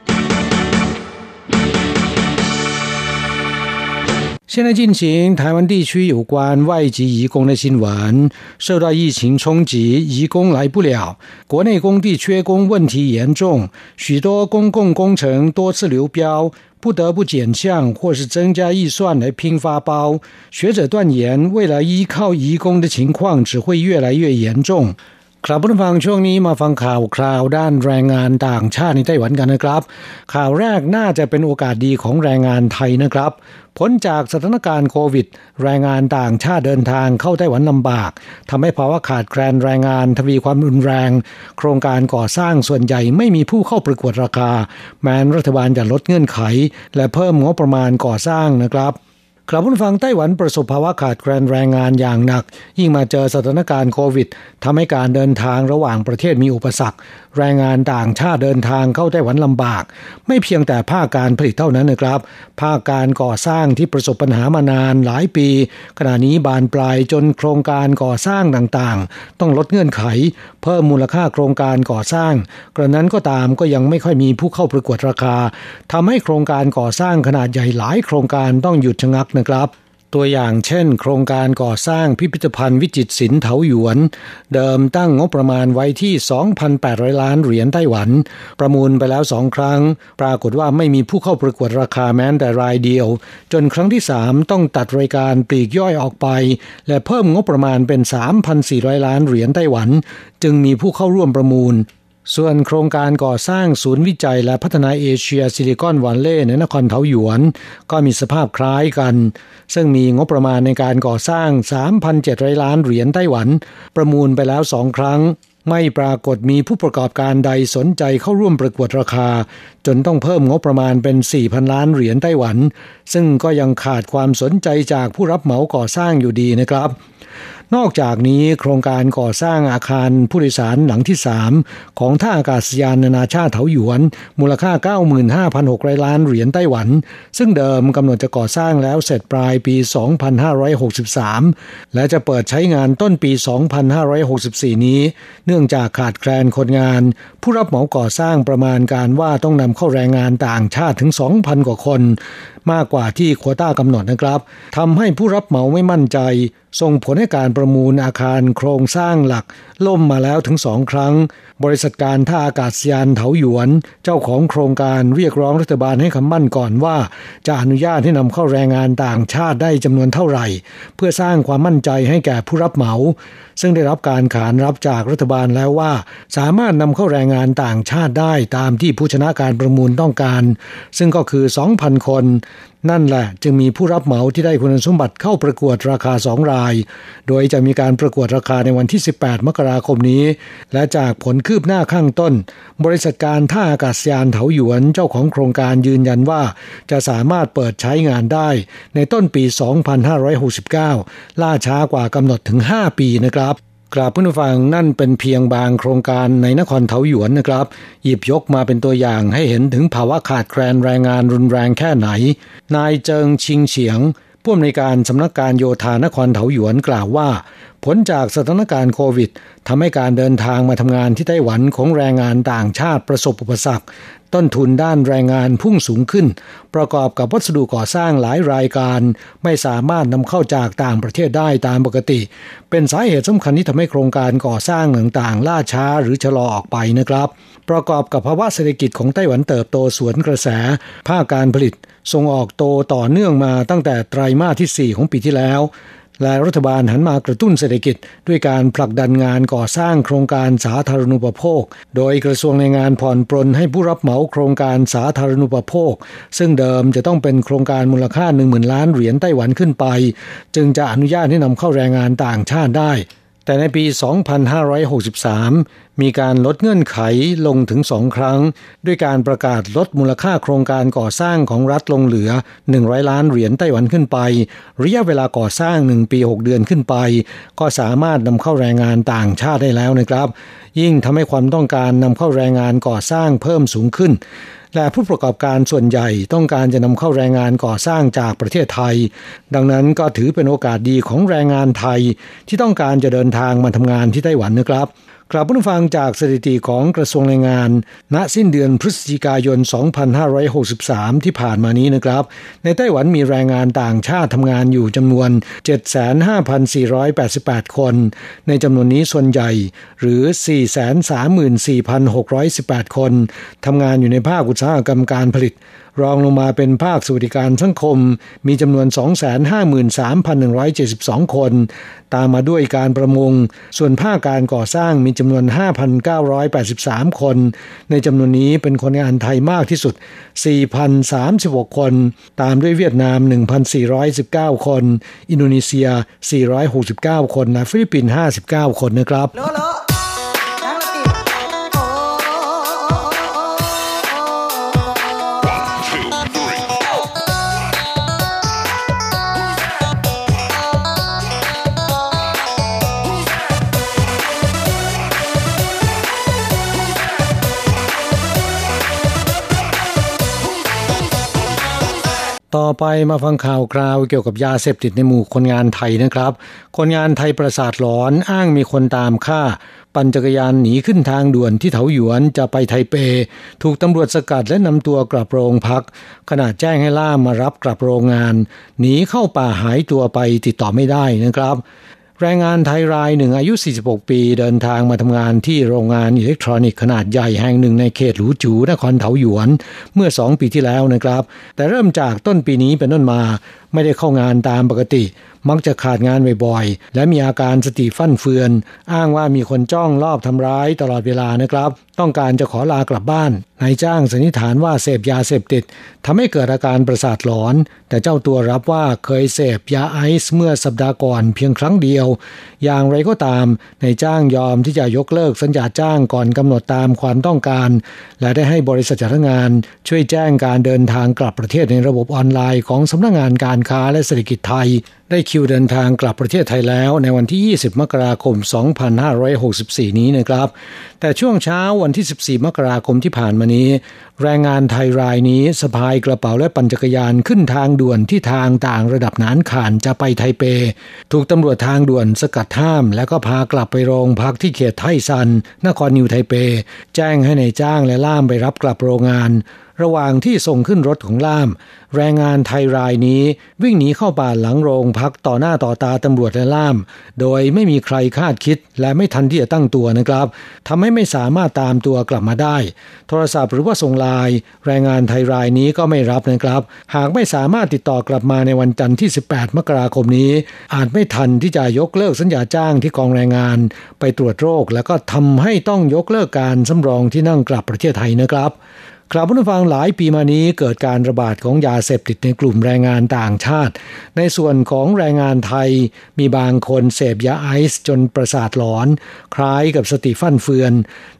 现在进行台湾地区有关外籍移工的新闻。受到疫情冲击，移工来不了，国内工地缺工问题严重，许多公共工程多次流标，不得不减项或是增加预算来拼发包。学者断言，未来依靠移工的情况只会越来越严重。 ครับผู้ฟังช่วงนี้มาฟังข่าวคราวด้านแรงงานต่างชาติในไต้หวันกันนะครับ ข่าวแรกน่าจะเป็นโอกาสดีของแรงงานไทยนะครับพ้นจากสถานการณ์โควิด แรงงานต่างชาติเดินทางเข้าไต้หวันลำบาก ทำให้ภาวะขาดแคลนแรงงานทวีความรุนแรง โครงการก่อสร้างส่วนใหญ่ไม่มีผู้เข้าประกวดราคา แม้รัฐบาลจะลดเงื่อนไข และเพิ่มงบประมาณก่อสร้างนะครับ ครับผู้ฟังไต้หวันประสบภาวะขาดแคลนแรงงานอย่างหนัก ยิ่งมาเจอสถานการณ์โควิดทำให้การเดินทางระหว่างประเทศมีอุปสรรค แรงงานต่างชาติเดินทางเข้าไต้หวันลำบาก ไม่เพียงแต่ภาคการผลิตเท่านั้นนะครับ ภาคการก่อสร้างที่ประสบปัญหามานานหลายปี ขณะนี้บานปลายจนโครงการก่อสร้างต่างๆ ต้องลดเงื่อนไข เพิ่มมูลค่าโครงการก่อสร้าง กระนั้นก็ตามก็ยังไม่ค่อยมีผู้เข้าประกวดราคาทำให้โครงการก่อสร้างขนาดใหญ่หลายโครงการต้องหยุดชะงักนะครับ ตัวอย่างเช่น โครงการก่อสร้างพิพิธภัณฑ์วิจิตรศิลป์เถาหยวน เดิมตั้งงบประมาณไว้ที่ 2,800 ล้านเหรียญไต้หวัน ประมูลไปแล้วสองครั้ง ปรากฏว่าไม่มีผู้เข้าประกวดราคาแม้แต่รายเดียว จนครั้งที่ 3 ต้องตัดรายการปลีกย่อยออกไป และเพิ่มงบประมาณเป็น 3,400 ล้านเหรียญไต้หวัน จึงมีผู้เข้าร่วมประมูล ส่วนโครงการก่อสร้างศูนย์วิจัยและพัฒนาเอเชียซิลิคอนวัลเลย์ในนครเทาหยวน ก็มีสภาพคล้ายกัน ซึ่งมีงบประมาณในการก่อสร้าง 3,700 ล้านเหรียญไต้หวัน ประมูลไปแล้วสองครั้ง ไม่ปรากฏมีผู้ประกอบการใดสนใจเข้าร่วมประกวดราคา จนต้องเพิ่มงบประมาณเป็น 4,000 ล้านเหรียญไต้หวัน ซึ่งก็ยังขาดความสนใจจากผู้รับเหมาก่อสร้างอยู่ดีนะครับ นอกจากนี้โครงการก่อสร้างอาคารผู้โดยสารหลังที่ 3 ของท่าอากาศยานนานาชาติเถาหยวน มูลค่า 95,600 ล้านเหรียญไต้หวัน ซึ่งเดิมกำหนดจะก่อสร้างแล้วเสร็จปลายปี 2563 และจะเปิดใช้งานต้นปี 2564 นี้ เนื่องจากขาดแคลนคนงาน ผู้รับเหมาก่อสร้างประมาณการว่าต้องนำเข้าแรงงานต่างชาติถึง 2,000 กว่าคน มากกว่าที่โควต้ากำหนดนะครับทำให้ผู้รับเหมาไม่มั่นใจ ส่งผลให้การประมูลอาคารโครงสร้างหลัก ล่มมาแล้วถึงสองครั้ง บริษัทการท่าอากาศยานเถาหยวน เจ้าของโครงการเรียกร้องรัฐบาลให้คำมั่นก่อนว่า จะอนุญาตให้นำเข้าแรงงานต่างชาติได้จำนวนเท่าไหร่ เพื่อสร้างความมั่นใจให้แก่ผู้รับเหมา ซึ่งได้รับการขานรับจากรัฐบาลแล้วว่า สามารถนำเข้าแรงงานต่างชาติได้ตามที่ผู้ชนะการประมูลต้องการ ซึ่งก็คือ 2,000 คนนั่นแหละ จึงมีผู้รับเหมาที่ได้คุณสมบัติเข้าประกวดราคาสองราย โดยจะมีการประกวดราคาในวันที่ 18 มกราคมนี้ และจากผลคืบหน้าข้างต้น บริษัทการท่าอากาศยานเถาหยวนเจ้าของโครงการยืนยันว่า จะสามารถเปิดใช้งานได้ ในต้นปี 2569 ล่าช้ากว่ากำหนดถึง 5 ปีนะครับ กราบผู้ฟังนั่นเป็นเพียงบางโครงการในนครเทาหยวนนะครับ หยิบยกมาเป็นตัวอย่างให้เห็นถึงภาวะขาดแคลนแรงงานรุนแรงแค่ไหน นายเจิงชิงเฉียง ผู้อำนวยการสำนักการโยธานครเถาหยวนกล่าวว่า ผลจากสถานการณ์โควิดทำให้การเดินทางมาทำงานที่ไต้หวันของแรงงานต่างชาติประสบอุปสรรค ต้นทุนด้านแรงงานพุ่งสูงขึ้น ประกอบกับวัสดุก่อสร้างหลายรายการ ไม่สามารถนำเข้าจากต่างประเทศได้ตามปกติ เป็นสาเหตุสำคัญที่ทำให้โครงการก่อสร้างต่างๆล่าช้าหรือชะลอออกไปนะครับ ประกอบกับภาวะเศรษฐกิจของไต้หวันเติบโตสวนกระแส ภาคการผลิตส่งออกโตต่อเนื่องมาตั้งแต่ไตรมาสที่ 4 ของปีที่แล้ว และรัฐบาลหันมากระตุ้นเศรษฐกิจ ด้วยการผลักดันงานก่อสร้างโครงการสาธารณูปโภค โดยกระทรวงแรงงานผ่อนปรนให้ผู้รับเหมาโครงการสาธารณูปโภค ซึ่งเดิมจะต้องเป็นโครงการมูลค่า 1 0,000 ล้านเหรียญไต้หวันขึ้นไป จึงจะอนุญาตให้นำเข้าแรงงานต่างชาติได้ แต่ในปี 2563 มีการลดเงื่อนไขลงถึงสองครั้ง ด้วยการประกาศลดมูลค่าโครงการก่อสร้างของรัฐลงเหลือ 100 ล้านเหรียญไต้หวันขึ้นไป ระยะเวลาก่อสร้าง 1 ปี 6 เดือนขึ้นไป ก็สามารถนำเข้าแรงงานต่างชาติได้แล้วนะครับ ยิ่งทำให้ความต้องการนำเข้าแรงงานก่อสร้างเพิ่มสูงขึ้น และผู้ประกอบการส่วนใหญ่ต้องการจะนำเข้าแรงงานก่อสร้างจากประเทศไทย ดังนั้นก็ถือเป็นโอกาสดีของแรงงานไทยที่ต้องการจะเดินทางมาทำงานที่ไต้หวันนะครับ กลับผู้ฟังจากสถิติของกระทรวงแรงงาน ณสิ้นเดือนพฤศจิกายน 2563 ที่ผ่านมานี้นะครับ ในไต้หวันมีแรงงานต่างชาติทำงานอยู่จำนวน 75,488 คน ในจำนวนนี้ส่วนใหญ่หรือ 434,618 คนทำงานอยู่ในภาคอุตสาหกรรมการผลิต รองลงมาเป็นภาคสวัสดิการสังคมมีจำนวน 253,172 คน ตามมาด้วยการประมง ส่วนภาคการก่อสร้างมีจำนวน 5,983 คน ในจำนวนนี้เป็นคนงานไทยมากที่สุด 4,036 คน ตามด้วยเวียดนาม 1,419 คน อินโดนีเซีย 469 คนและฟิลิปปินส์ 59 คนนะครับ ต่อไปมาฟังข่าวคราวเกี่ยวกับยาเสพติดในหมู่คนงานไทยนะครับ คนงานไทยประสาทหลอนอ้างมีคนตามฆ่า ปั่นจักรยานหนีขึ้นทางด่วนที่เถาหยวนจะไปไทเป ถูกตำรวจสกัดและนำตัวกลับโรงพัก ขณะแจ้งให้ล่ามมารับกลับโรงงาน หนีเข้าป่าหายตัวไปติดต่อไม่ได้นะครับ แรงงานไทยรายหนึ่งอายุ 46 ปี เดินทางมาทำงานที่โรงงานอิเล็กทรอนิกส์ขนาดใหญ่แห่งหนึ่งในเขตหลูจูนครเถาหยวน เมื่อสองปีที่แล้วนะครับ แต่เริ่มจากต้นปีนี้เป็นต้นมา ไม่ได้เข้างานตามปกติมักจะขาดงานบ่อยๆ และมีอาการสติฟั่นเฟือน อ้างว่ามีคนจ้องรอบทำร้ายตลอดเวลานะครับ ต้องการจะขอลากลับบ้าน นายจ้างสันนิษฐานว่าเสพยาเสพติดทำให้เกิดอาการประสาทหลอน แต่เจ้าตัวรับว่าเคยเสพยาไอซ์เมื่อสัปดาห์ก่อนเพียงครั้งเดียว อย่างไรก็ตามนายจ้างยอมที่จะยกเลิกสัญญาจ้างก่อนกำหนดตามความต้องการ และได้ให้บริษัทจ้างงาน ช่วยแจ้งการเดินทางกลับประเทศในระบบออนไลน์ของสำนักงงานการค้าและเศรษฐกิจไทย ได้คิวเดินทางกลับประเทศไทยแล้วในวันที่ 20 มกราคม 2564 นี้นะครับ แต่ช่วงเช้าวันที่ 14 มกราคมที่ผ่านมานี้ แรงงานไทยรายนี้สะพายกระเป๋าและปั่นจักรยานขึ้นทางด่วนที่ทางต่างระดับนานขานจะไปไทเป ถูกตำรวจทางด่วนสกัดห้าม แล้วก็พากลับไปโรงพักที่เขตไทซัน นครนิวไทเป แจ้งให้ในายจ้างและล่ามไปรับกลับโรงงาน ระหว่างที่ส่งขึ้นรถของล่าม แรงงานไทยรายนี้วิ่งหนีเข้าป่าหลังโรงพักต่อหน้าต่อตาตำรวจและล่าม โดยไม่มีใครคาดคิดและไม่ทันที่จะตั้งตัวนะครับทำให้ไม่สามารถตามตัวกลับมาได้ โทรศัพท์หรือว่าส่งไลน์แรงงานไทยรายนี้ก็ไม่รับนะครับ หากไม่สามารถติดต่อกลับมาในวันจันทร์ที่ 18 มกราคมนี้ อาจไม่ทันที่จะยกเลิกสัญญาจ้างที่กองแรงงาน ไปตรวจโรค แล้วก็ทำให้ต้องยกเลิกการสำรองที่นั่งกลับประเทศไทยนะครับ ครับผู้ฟังหลายปีมานี้เกิดการระบาดของยาเสพติดในกลุ่มแรงงานต่างชาติ ในส่วนของแรงงานไทยมีบางคนเสพยาไอซ์จนประสาทหลอน คล้ายกับสติฟั่นเฟือน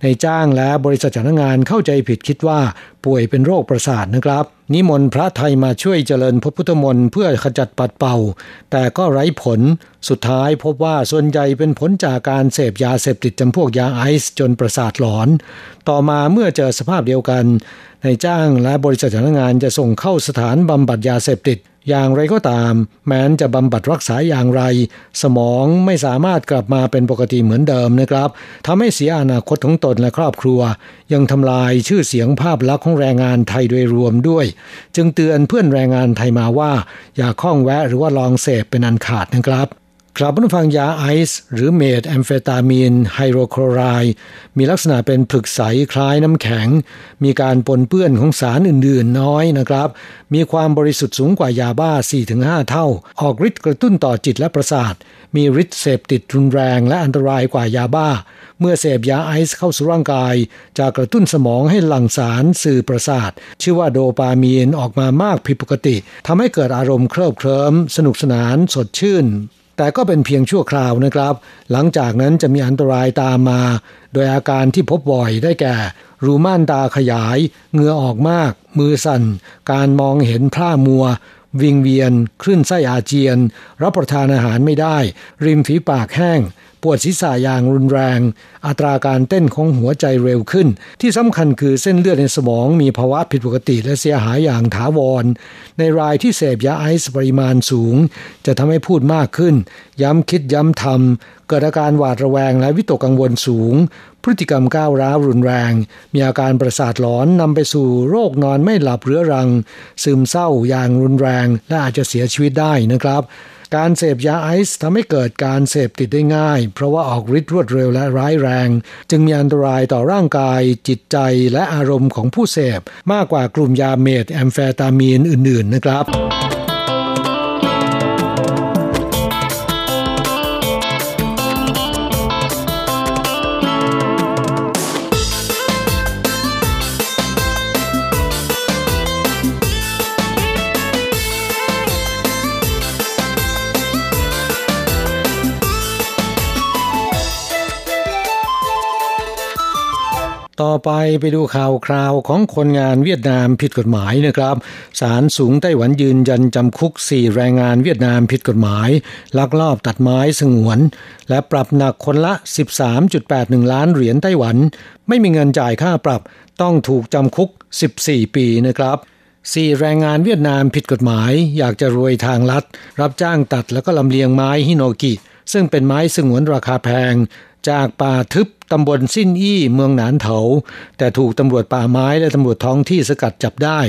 ในจ้างและบริษัทจ้างงานเข้าใจผิดคิดว่าป่วยเป็นโรคประสาทนะครับ นิมนต์พระไทยมาช่วยเจริญพระพุทธมนต์เพื่อขจัดปัดเป่า แต่ก็ไร้ผลสุดท้ายพบว่าส่วนใหญ่เป็นผลจากการเสพยาเสพติดจำพวกยาไอซ์จนประสาทหลอน ต่อมาเมื่อเจอสภาพเดียวกันในจ้างและบริษัทจ้างงานจะส่งเข้าสถานบำบัดยาเสพติด อย่างไรก็ตาม แม้นจะบำบัดรักษาอย่างไร สมองไม่สามารถกลับมาเป็นปกติเหมือนเดิมนะครับทำให้เสียอนาคตของตนและครอบครัว ยังทำลายชื่อเสียงภาพลักษณ์ของแรงงานไทยโดยรวมด้วย จึงเตือนเพื่อนแรงงานไทยมาว่า อย่าข้องแวะหรือว่าลองเสพเป็นอันขาดนะครับ ครับผู้ฟังยาไอซ์หรือเมทแอมเฟตามีนไฮโดรคลอไรด์มีลักษณะเป็นผลึกใสคล้ายน้ำแข็ง มีการปนเปื้อนของสารอื่นๆน้อยนะครับ มีความบริสุทธิ์สูงกว่ายาบ้า 4-5 เท่า ออกฤทธิ์กระตุ้นต่อจิตและประสาท มีฤทธิ์เสพติดรุนแรงและอันตรายกว่ายาบ้า เมื่อเสพยาไอซ์เข้าสู่ร่างกาย จะกระตุ้นสมองให้หลั่งสารสื่อประสาท ชื่อว่าโดปามีนออกมามากผิดปกติทำให้เกิดอารมณ์เคลิบเคลิ้มสนุกสนาน สดชื่น แต่ก็เป็นเพียงชั่วคราวนะครับ หลังจากนั้นจะมีอันตรายตามมา โดยอาการที่พบบ่อยได้แก่ รูม่านตาขยาย เหงื่อออกมาก มือสั่น การมองเห็นพร่ามัว วิงเวียน คลื่นไส้อาเจียน รับประทานอาหารไม่ได้ ริมฝีปากแห้ง ปวดศีรษะอย่างรุนแรง อัตราการเต้นของหัวใจเร็วขึ้น ที่สำคัญคือเส้นเลือดในสมองมีภาวะผิดปกติและเสียหายอย่างถาวร ในรายที่เสพยาไอซ์ปริมาณสูง จะทำให้พูดมากขึ้น ย้ำคิดย้ำทำเกิดอาการหวาดระแวงและวิตกกังวลสูง พฤติกรรมก้าวร้าวรุนแรง มีอาการประสาทหลอนนำไปสู่โรคนอนไม่หลับเรื้อรัง ซึมเศร้าอย่างรุนแรง และอาจจะเสียชีวิตได้นะครับ การเสพยาไอซ์ทำให้เกิดการเสพติดได้ง่าย เพราะว่าออกฤทธิ์รวดเร็วและร้ายแรง จึงมีอันตรายต่อร่างกาย จิตใจและอารมณ์ของผู้เสพ มากกว่ากลุ่มยาเมทแอมเฟตามีนอื่น ๆ นะครับ ต่อไปไปดูข่าวคราวของคนงานเวียดนามผิดกฎหมายนะครับศาลสูงไต้หวันยืนยันจำคุก 4 แรงงานเวียดนามผิดกฎหมาย ลักลอบตัดไม้สงวน และปรับหนักคนละ 13.81 ล้านเหรียญไต้หวัน ไม่มีเงินจ่ายค่าปรับต้องถูกจำคุก 14 ปีนะครับสี่แรงงานเวียดนามผิดกฎหมาย อยากจะรวยทางลัด รับจ้างตัดแล้วก็ลำเลียงไม้ฮิโนกิ ซึ่งเป็นไม้สงวนราคาแพง จากป่าทึบตำบลสิ้นอี้เมืองหนานเถา แต่ถูกตำรวจป่าไม้และตำรวจท้องที่สกัดจับได้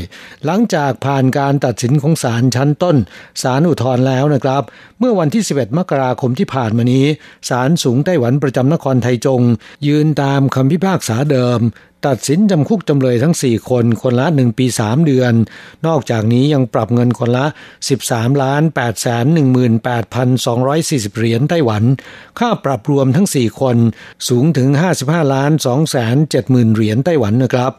หลังจากผ่านการตัดสินของศาลชั้นต้นศาลอุทธรณ์แล้วนะครับ เมื่อวันที่ 11 มกราคมที่ผ่านมานี้ศาลสูงไต้หวันประจำนครไทจง ยืนตามคำพิพากษาเดิม ตัดสินจำคุกจำเลยทั้ง 4 คน คนละ 1 ปี 3 เดือน นอกจากนี้ยังปรับเงินคนละ 13ล้าน8แสน18,240 เหรียญไต้หวัน ค่าปรับรวมทั้ง 4 คน สูงถึง 55ล้าน2แสน70,000 เหรียญไต้หวันนะครับ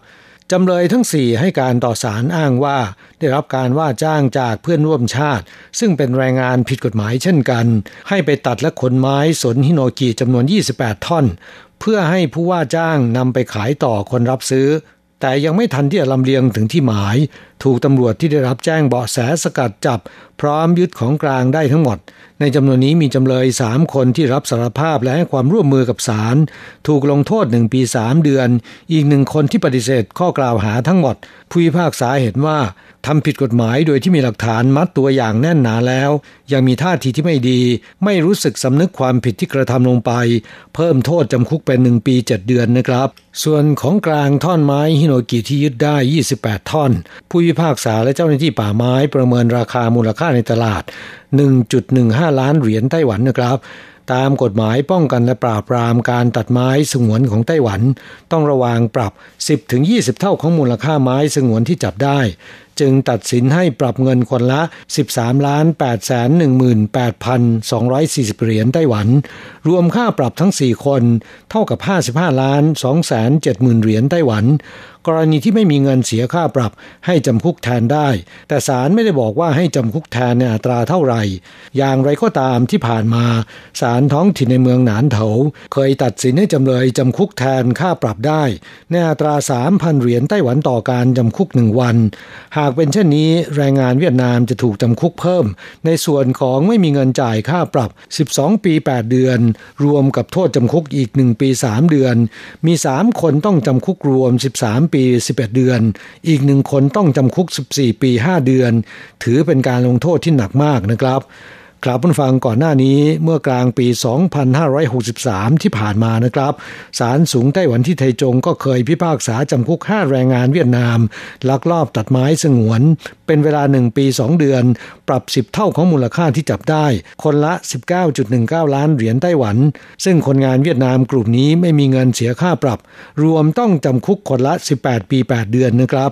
จำเลยทั้งสี่ให้การต่อสารอ้างว่า ได้รับการว่าจ้างจากเพื่อนร่วมชาติ ซึ่งเป็นแรงงานผิดกฎหมายเช่นกัน ให้ไปตัดและขนไม้สนฮิโนกิจำนวน 28 ท่อน เพื่อให้ผู้ว่าจ้างนำไปขายต่อคนรับซื้อ แต่ยังไม่ทันที่จะลำเลียงถึงที่หมาย ถูกตำรวจที่ได้รับแจ้งเบาะแสสกัดจับ พร้อมยึดของกลางได้ทั้งหมด ในจำนวนนี้มีจำเลยสามคนที่รับสารภาพและให้ความร่วมมือกับศาลถูกลงโทษหนึ่งปีสามเดือน อีกหนึ่งคนที่ปฏิเสธข้อกล่าวหาทั้งหมด ผู้พิพากษาเห็นว่าทำผิดกฎหมายโดยที่มีหลักฐานมัดตัวอย่างแน่นหนาแล้ว ยังมีท่าทีที่ไม่ดี ไม่รู้สึกสำนึกความผิดที่กระทำลงไป เพิ่มโทษจำคุกเป็นหนึ่งปีเจ็ดเดือนนะครับ ส่วนของกลางท่อนไม้ฮิโนกิที่ยึดได้ 28 ท่อน ผู้พิพากษาและเจ้าหน้าที่ป่าไม้ประเมินราคามูลค่าในตลาด 1.15 ล้านเหรียญไต้หวันนะครับ ตามกฎหมายป้องกันและปราบปรามการตัดไม้สงวนของไต้หวัน ต้องระวางปรับ 10-20 เท่าของมูลค่าไม้สงวนที่จับได้จึงตัดสินให้ปรับเงินคนละ 13ล้าน8แสน18,240 เหรียญไต้หวัน รวมค่าปรับทั้ง 4 คน เท่ากับ 55ล้าน2แสน70,000 เหรียญไต้หวัน กรณีที่ไม่มีเงินเสียค่าปรับให้จำคุกแทนได้ แต่ศาลไม่ได้บอกว่าให้จำคุกแทนในอัตราเท่าไหร่ อย่างไรก็ตามที่ผ่านมาศาลท้องถิ่นในเมืองหนานเถาเคยตัดสินให้จำเลยจำคุกแทนค่าปรับได้ ในอัตรา 3,000 เหรียญไต้หวันต่อการจำคุกหนึ่งวันหากเป็นเช่นนี้แรงงานเวียดนามจะถูกจำคุกเพิ่ม ในส่วนของไม่มีเงินจ่ายค่าปรับ 12 ปี 8 เดือน รวมกับโทษจำคุกอีก 1 ปี 3 เดือน มี 3 คนต้องจำคุกรวม 13 ปี 11 เดือน อีกหนึ่งคนต้องจำคุก 14 ปี 5 เดือน ถือเป็นการลงโทษที่หนักมากนะครับ กลับผู้ฟังก่อนหน้านี้เมื่อกลางปี 2563 ที่ผ่านมานะครับศาลสูงไต้หวันที่ไทจงก็เคยพิพากษาจำคุก 5 แรงงานเวียดนาม ลักลอบตัดไม้สงวน เป็นเวลา 1 ปี 2 เดือน ปรับ 10 เท่าของมูลค่าที่จับได้ คนละ 19.19 ล้านเหรียญไต้หวัน ซึ่งคนงานเวียดนามกลุ่มนี้ไม่มีเงินเสียค่าปรับ รวมต้องจำคุกคนละ 18 ปี 8 เดือนนะครับ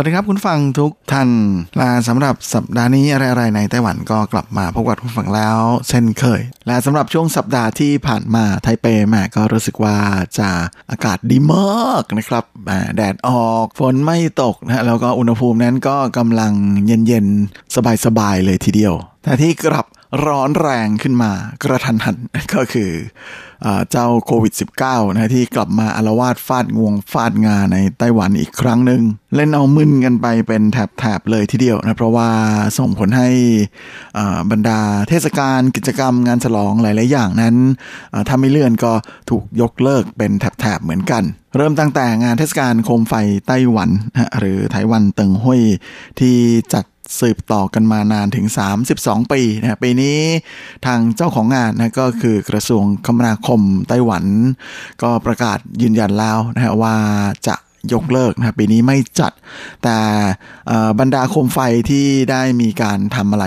วัสดีครับคุณฟังทุกท่านและสำหรับสัปดาห์นี้อะไรๆในไต้หวันก็กลับมาพบกับคุณฟังแล้วเช่นเคย และสำหรับช่วงสัปดาห์ที่ผ่านมาไทเปแม่ก็รู้สึกว่าจะอากาศดีมากนะครับแดดออกฝนไม่ตกนะแล้วก็อุณหภูมินั้นก็กำลังเย็นๆ สบายๆเลยทีเดียว แต่ที่กลับ ร้อนแรงขึ้นมากระทันหันก็คือเจ้าโควิด -19 นะที่กลับมาอารวาสฟาดงวงฟาดงาในไต้หวันอีกครั้งหนึ่งเล่นเอามึนกันไปเป็นแถบๆเลยทีเดียวนะเพราะว่าส่งผลให้บรรดาเทศกาลกิจกรรมงานฉลองหลายๆอย่างนั้นถ้าไม่เลื่อนก็ถูกยกเลิกเป็นแถบๆเหมือนกัน เริ่มตั้งแต่งานเทศกาลโคมไฟไต้หวันหรือไต้หวันเติงห้วยที่จัด สืบต่อกันมานานถึง 32 ปีนะปีนี้ทางเจ้าของงานนะก็คือกระทรวงคมนาคมไต้หวัน ก็ประกาศยืนยันแล้วนะฮะว่าจะยกเลิกนะปีนี้ไม่จัด แต่บรรดาโคมไฟที่ได้มีการทำอะไร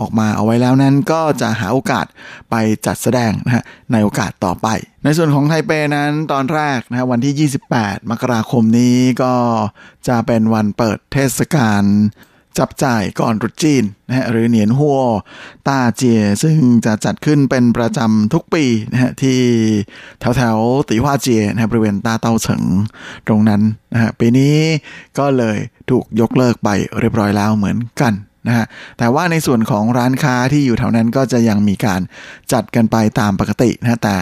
ออกมาเอาไว้แล้วนั้นก็จะหาโอกาสไปจัดแสดงนะฮะในโอกาสต่อไป ในส่วนของไทเปนั้นตอนแรกนะวันที่ 28 มกราคมนี้ก็จะเป็นวันเปิดเทศกาล จับจ่ายก่อนรุจีนนะฮะหรือเหนียนหัวตาเจีย ซึ่งจะจัดขึ้นเป็นประจำทุกปีนะฮะที่แถวแถวตีว่าเจียนะบริเวณตาเต้าเฉิงตรงนั้นนะฮะปีนี้ก็เลยถูกยกเลิกไปเรียบร้อยแล้วเหมือนกัน นะฮะแต่ว่าในส่วนของร้านค้าที่อยู่แถวนั้นก็จะยังมีการจัดกันไปตามปกตินะแต่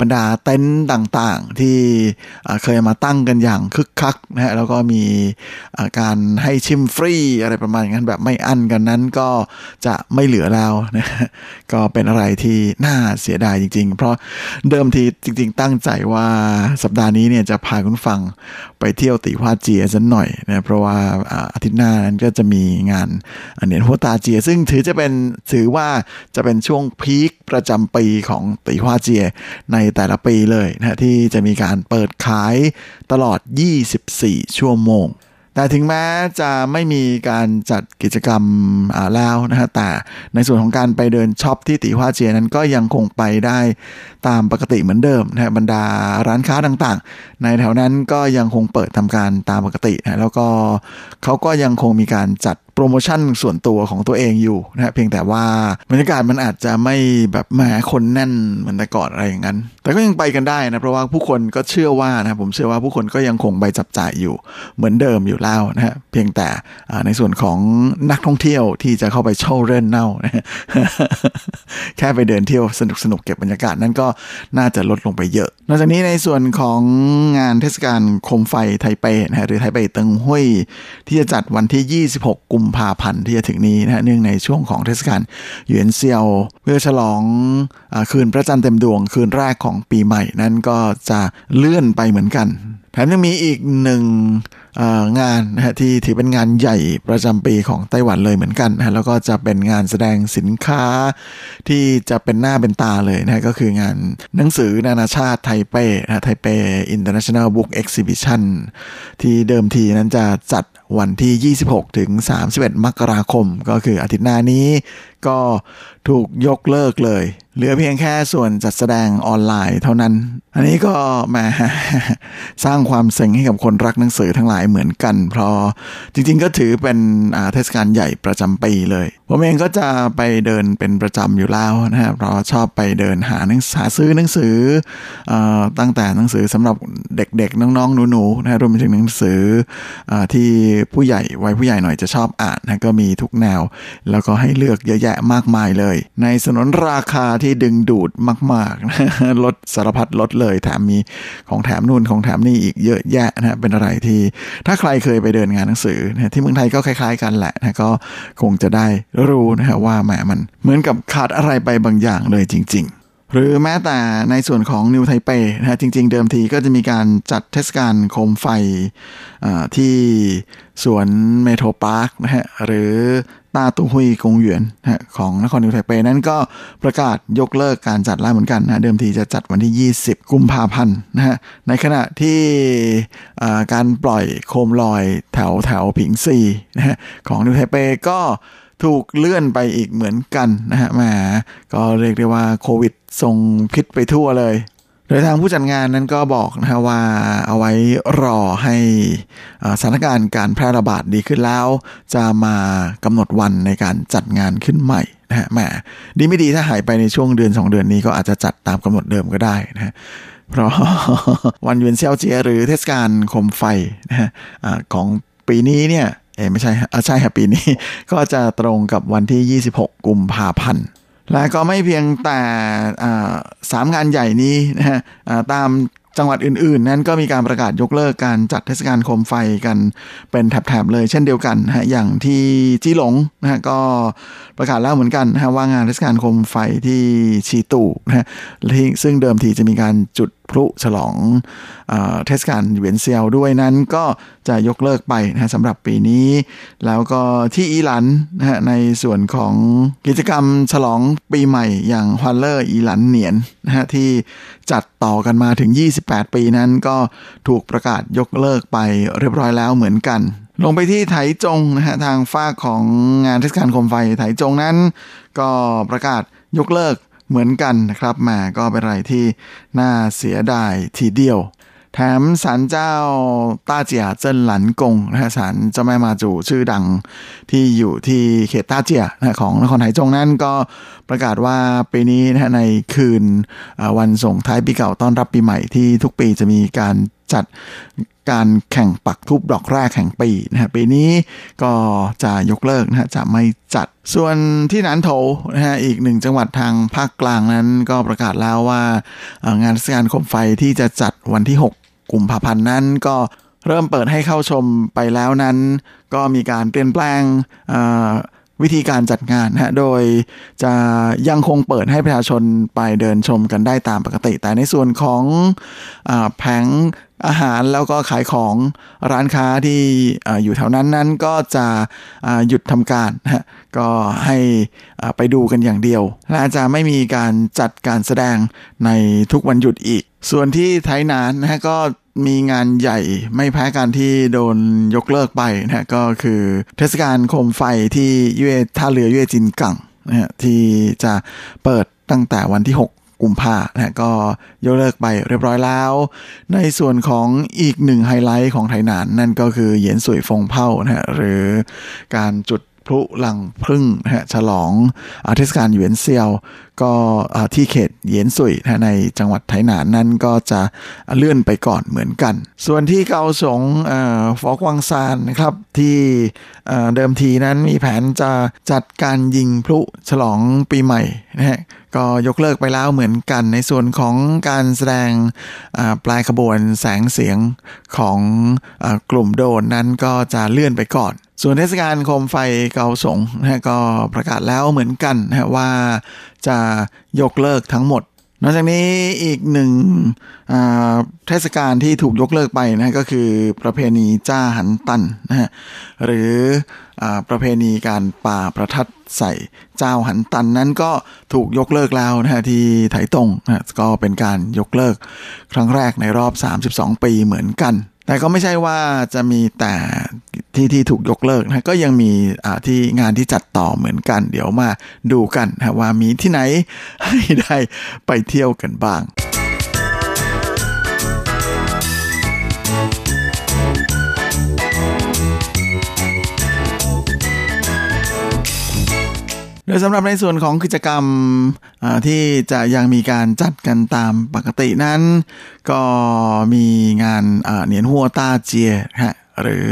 บรรดาเต็นต์ต่างๆ ที่เคยมาตั้งกันอย่างคึกคักนะฮะแล้วก็มีการให้ชิมฟรีอะไรประมาณอย่างนั้นแบบไม่อั้นกันนั้นก็จะไม่เหลือแล้วนะก็เป็นอะไรที่น่าเสียดายจริง ๆ เพราะเดิมทีจริง ๆ ตั้งใจว่าสัปดาห์นี้เนี่ยจะพาคุณฟังไปเที่ยวติฮวาเจียสักหน่อยนะเพราะว่าอาทิตย์หน้านั้นก็จะมีงาน年貨大街 ซึ่งถือจะเป็นถือว่าจะเป็นช่วง peak ประจำปีของติฮวาเจียในแต่ละปีเลยนะที่จะมีการเปิดขายตลอด 24 ชั่วโมงแต่ถึงแม้จะไม่มีการจัดกิจกรรมแล้วนะฮะแต่ในส่วนของการไปเดิน shop ที่ติฮวาเจียนั้นก็ยังคงไปได้ตามปกติเหมือนเดิมนะบรรดาร้านค้าต่างๆ ในแถวนั้นก็ยังคงเปิดทำการตามปกตินะแล้วก็เขาก็ยังคงมีการจัด โปรโมชั่นส่วนตัวของตัวเองอยู่นะเพียงแต่ว่าบรรยากาศมันอาจจะไม่แบบแหมคนแน่นเหมือนแต่ก่อนอะไรอย่างนั้น แต่ก็ยังไปกันได้นะเพราะว่าผู้คนก็เชื่อว่านะผมเชื่อว่าผู้คนก็ยังคงไปจับจ่ายอยู่เหมือนเดิมอยู่แล้วนะฮะเพียงแต่ในส่วนของนักท่องเที่ยวที่จะเข้าไปเช่าเร่นเน่าแค่ไปเดินเที่ยวสนุกสนุกเก็บบรรยากาศนั้นก็น่าจะลดลงไปเยอะ นอกจากนี้ในส่วนของงานเทศกาลโคมไฟไทเปนะฮะหรือไทเปเติงห้วยที่จะจัดวันที่ 26 กุมภาพันธ์ที่จะถึงนี้นะฮะเนื่องในช่วงของเทศกาลหยวนเซียวเพื่อฉลองอคืนพระจันทร์เต็มดวงคืนแรกของปีใหม่นั้นก็จะเลื่อนไปเหมือนกันแถมยังมีอีกหนึ่งงานนะฮะที่ถือเป็นงานใหญ่ประจำปีของไต้หวันเลยเหมือนกันนะแล้วก็จะเป็นงานแสดงสินค้าที่จะเป็นหน้าเป็นตาเลยนะก็คืองานหนังสือนานาชาติไทเปนะไทเป International Book Exhibition ที่เดิมทีนั้นจะจัด วันที่ 26 ถึง 31 มกราคม ก็คืออาทิตย์หน้านี้ ก็ถูกยกเลิกเลย เหลือเพียงแค่ส่วนจัดแสดงออนไลน์เท่านั้น อันนี้ก็มาสร้างความเซ็งให้กับคนรักหนังสือทั้งหลายเหมือนกัน เพราะจริงๆก็ถือเป็นเทศกาลใหญ่ประจำปีเลย ผมเองก็จะไปเดินเป็นประจำอยู่แล้วนะครับเพราะชอบไปเดินหาหนังหาซื้อหนังสืออตั้งแต่หนังสือสำหรับเด็กๆ น้องๆหนูๆนะรวมไปถึงหนังสืออที่ผู้ใหญ่วัยผู้ใหญ่หน่อยจะชอบอ่านนะก็มีทุกแนว แล้วก็ให้เลือกเยอะแยะมากมายเลย ในสนนราคาที่ดึงดูดมากๆลดสารพัดลดเลยแถมมีของแถมนู่นของแถมนี่อีกเยอะแยะนะเป็นอะไรที่ถ้าใครเคยไปเดินงานหนังสือนะที่เมืองไทยก็คล้ายๆกันแหละนะก็คงจะได้รู้นะฮะว่าแหมมันเหมือนกับขาดอะไรไปบางอย่างเลยจริงๆ หรือแม้แต่ในส่วนของนิวไทเปนะฮะจริง ๆ เดิมทีก็จะมีการจัดเทศกาลโคมไฟที่สวนเมโทรพาร์คนะฮะหรือตาตุฮุยกงหยวนนะของนครนิวไทเปนั้นก็ประกาศยกเลิกการจัดแล้วเหมือนกันนะเดิมทีจะจัดวันที่ 20 กุมภาพันธ์นะฮะในขณะที่การปล่อยโคมลอยแถวแถวผิงซีนะฮะของนิวไทเปก็ ถูกเลื่อนไปอีกเหมือนกันนะฮะแหมก็เรียกได้ว่าโควิดส่งพิษไปทั่วเลย โดยทางผู้จัดงานนั้นก็บอกนะฮะว่าเอาไว้รอให้สถานการณ์การแพร่ระบาดดีขึ้นแล้ว จะมากำหนดวันในการจัดงานขึ้นใหม่นะฮะแหมดีไม่ดีถ้าหายไปในช่วงเดือน 2 เดือนนี้ก็อาจจะจัดตามกำหนดเดิมก็ได้นะฮะเพราะวันเวียนเซียวเจียหรือเทศกาลคมไฟนะฮะของปีนี้เนี่ย เอไม่ใช่อ่ใช่ครับปีนี้ ก็จะตรงกับวันที่ 26 กุมภาพันธ์และก็ไม่เพียงแต่สามงานใหญ่นี้นะฮะตาม จังหวัดอื่นๆ นั้นก็มีการประกาศยกเลิกการจัดเทศกาลโคมไฟกันเป็นแถบๆเลยเช่นเดียวกันฮะอย่างที่จีหลงนะฮะก็ประกาศแล้วเหมือนกันนะว่างานเทศกาลโคมไฟที่ชีตู่นะฮะซึ่งเดิมทีจะมีการจุดพลุฉลองเทศกาลเวียนเซียวด้วยนั้นก็จะยกเลิกไปนะสำหรับปีนี้ แล้วก็ที่อีหลันนะฮะในส่วนของกิจกรรมฉลองปีใหม่อย่างฮวันเลอร์อีหลันเหนียนนะฮะที่จัดต่อกันมาถึง 28 ปีนั้นก็ถูกประกาศยกเลิกไปเรียบร้อยแล้วเหมือนกัน ลงไปที่ไถจงนะฮะทางฝ้าของงานเทศกาลโคมไฟไถจงนั้น ก็ประกาศยกเลิกเหมือนกันนะครับแหมก็เป็นอะไรที่น่าเสียดายทีเดียว แถมศาลเจ้าต้าเจียเจิ้นหลันกงนะฮะศาลเจ้าแม่มาจูชื่อดังที่อยู่ที่เขตต้าเจียนะของนครไหจงนั้นก็ประกาศว่าปีนี้นะฮะในคืนวันส่งท้ายปีเก่าต้อนรับปีใหม่ที่ทุกปีจะมีการจัดการแข่งปักทุบดอกแรกแห่งปีนะฮะปีนี้ก็จะยกเลิกนะฮะจะไม่จัดส่วนที่นันโถนะฮะอีกหนึ่งจังหวัดทางภาคกลางนั้นก็ประกาศแล้วว่างานเทศกาลคมไฟที่จะจัดวันที่ 6 กุมภาพันธ์นั้นก็เริ่มเปิดให้เข้าชมไปแล้วนั้น ก็มีการเปลี่ยนแปลงวิธีการจัดงานนะโดยจะยังคงเปิดให้ประชาชนไปเดินชมกันได้ตามปกติ แต่ในส่วนของอแผงอาหารแล้วก็ขายของร้านค้าที่อยู่แถวนั้นนั้นก็จะหยุดทำการนะก็ให้ไปดูกันอย่างเดียว และจะไม่มีการจัดการแสดงในทุกวันหยุดอีก ส่วนที่ไทยนานนะฮะก็ มีงานใหญ่ไม่แพ้กันที่โดนยกเลิกไปนะก็คือเทศกาลโคมไฟที่ยุเอท่าเรือยุเอจินกังนะฮะที่จะเปิดตั้งแต่วันที่ 6 กุมภานะก็ยกเลิกไปเรียบร้อยแล้ว ในส่วนของอีกหนึ่งไฮไลท์ของไทยนาน นั่นก็คือเหยียนสวยฟงเผานะฮะหรือการจุด พลุหลังพึ่งนะฮะฉลองเทศกาลเหวียนเซียว ก็ที่เขตเยียนสุยนะในจังหวัดไถหนานนั่นก็จะเลื่อนไปก่อนเหมือนกัน ส่วนที่เกาสงฟอกวังซานนะครับที่เดิมทีนั้นมีแผนจะจัดการยิงพลุฉลองปีใหม่นะฮะ ก็ยกเลิกไปแล้วเหมือนกันในส่วนของการแสดงปลายขบวนแสงเสียงของอกลุ่มโดนนั้นก็จะเลื่อนไปก่อน ส่วนเทศกาลโคมไฟเกาสงนะก็ประกาศแล้วเหมือนกันนะว่าจะยกเลิกทั้งหมด นอกจากนี้อีกหนึ่งเทศกาลที่ถูกยกเลิกไปนะก็คือประเพณีจ้าหันตันนะฮะหรืออประเพณีการป่าประทัดใส่เจ้าหันตันนั้นก็ถูกยกเลิกแล้วนะฮะที่ไถตงนะก็เป็นการยกเลิกครั้งแรกในรอบ 32 ปีเหมือนกัน แต่ก็ไม่ใช่ว่าจะมีแต่ ที่ที่ถูกยกเลิกนะก็ยังมีที่งานที่จัดต่อเหมือนกัน เดี๋ยวมาดูกันนะว่ามีที่ไหนให้ได้ไปเที่ยวกันบ้างโดยสำหรับในส่วนของกิจกรรมที่จะยังมีการจัดกันตามปกตินั้น ก็มีงานเหนียนหัวตาเจียฮะ หรือ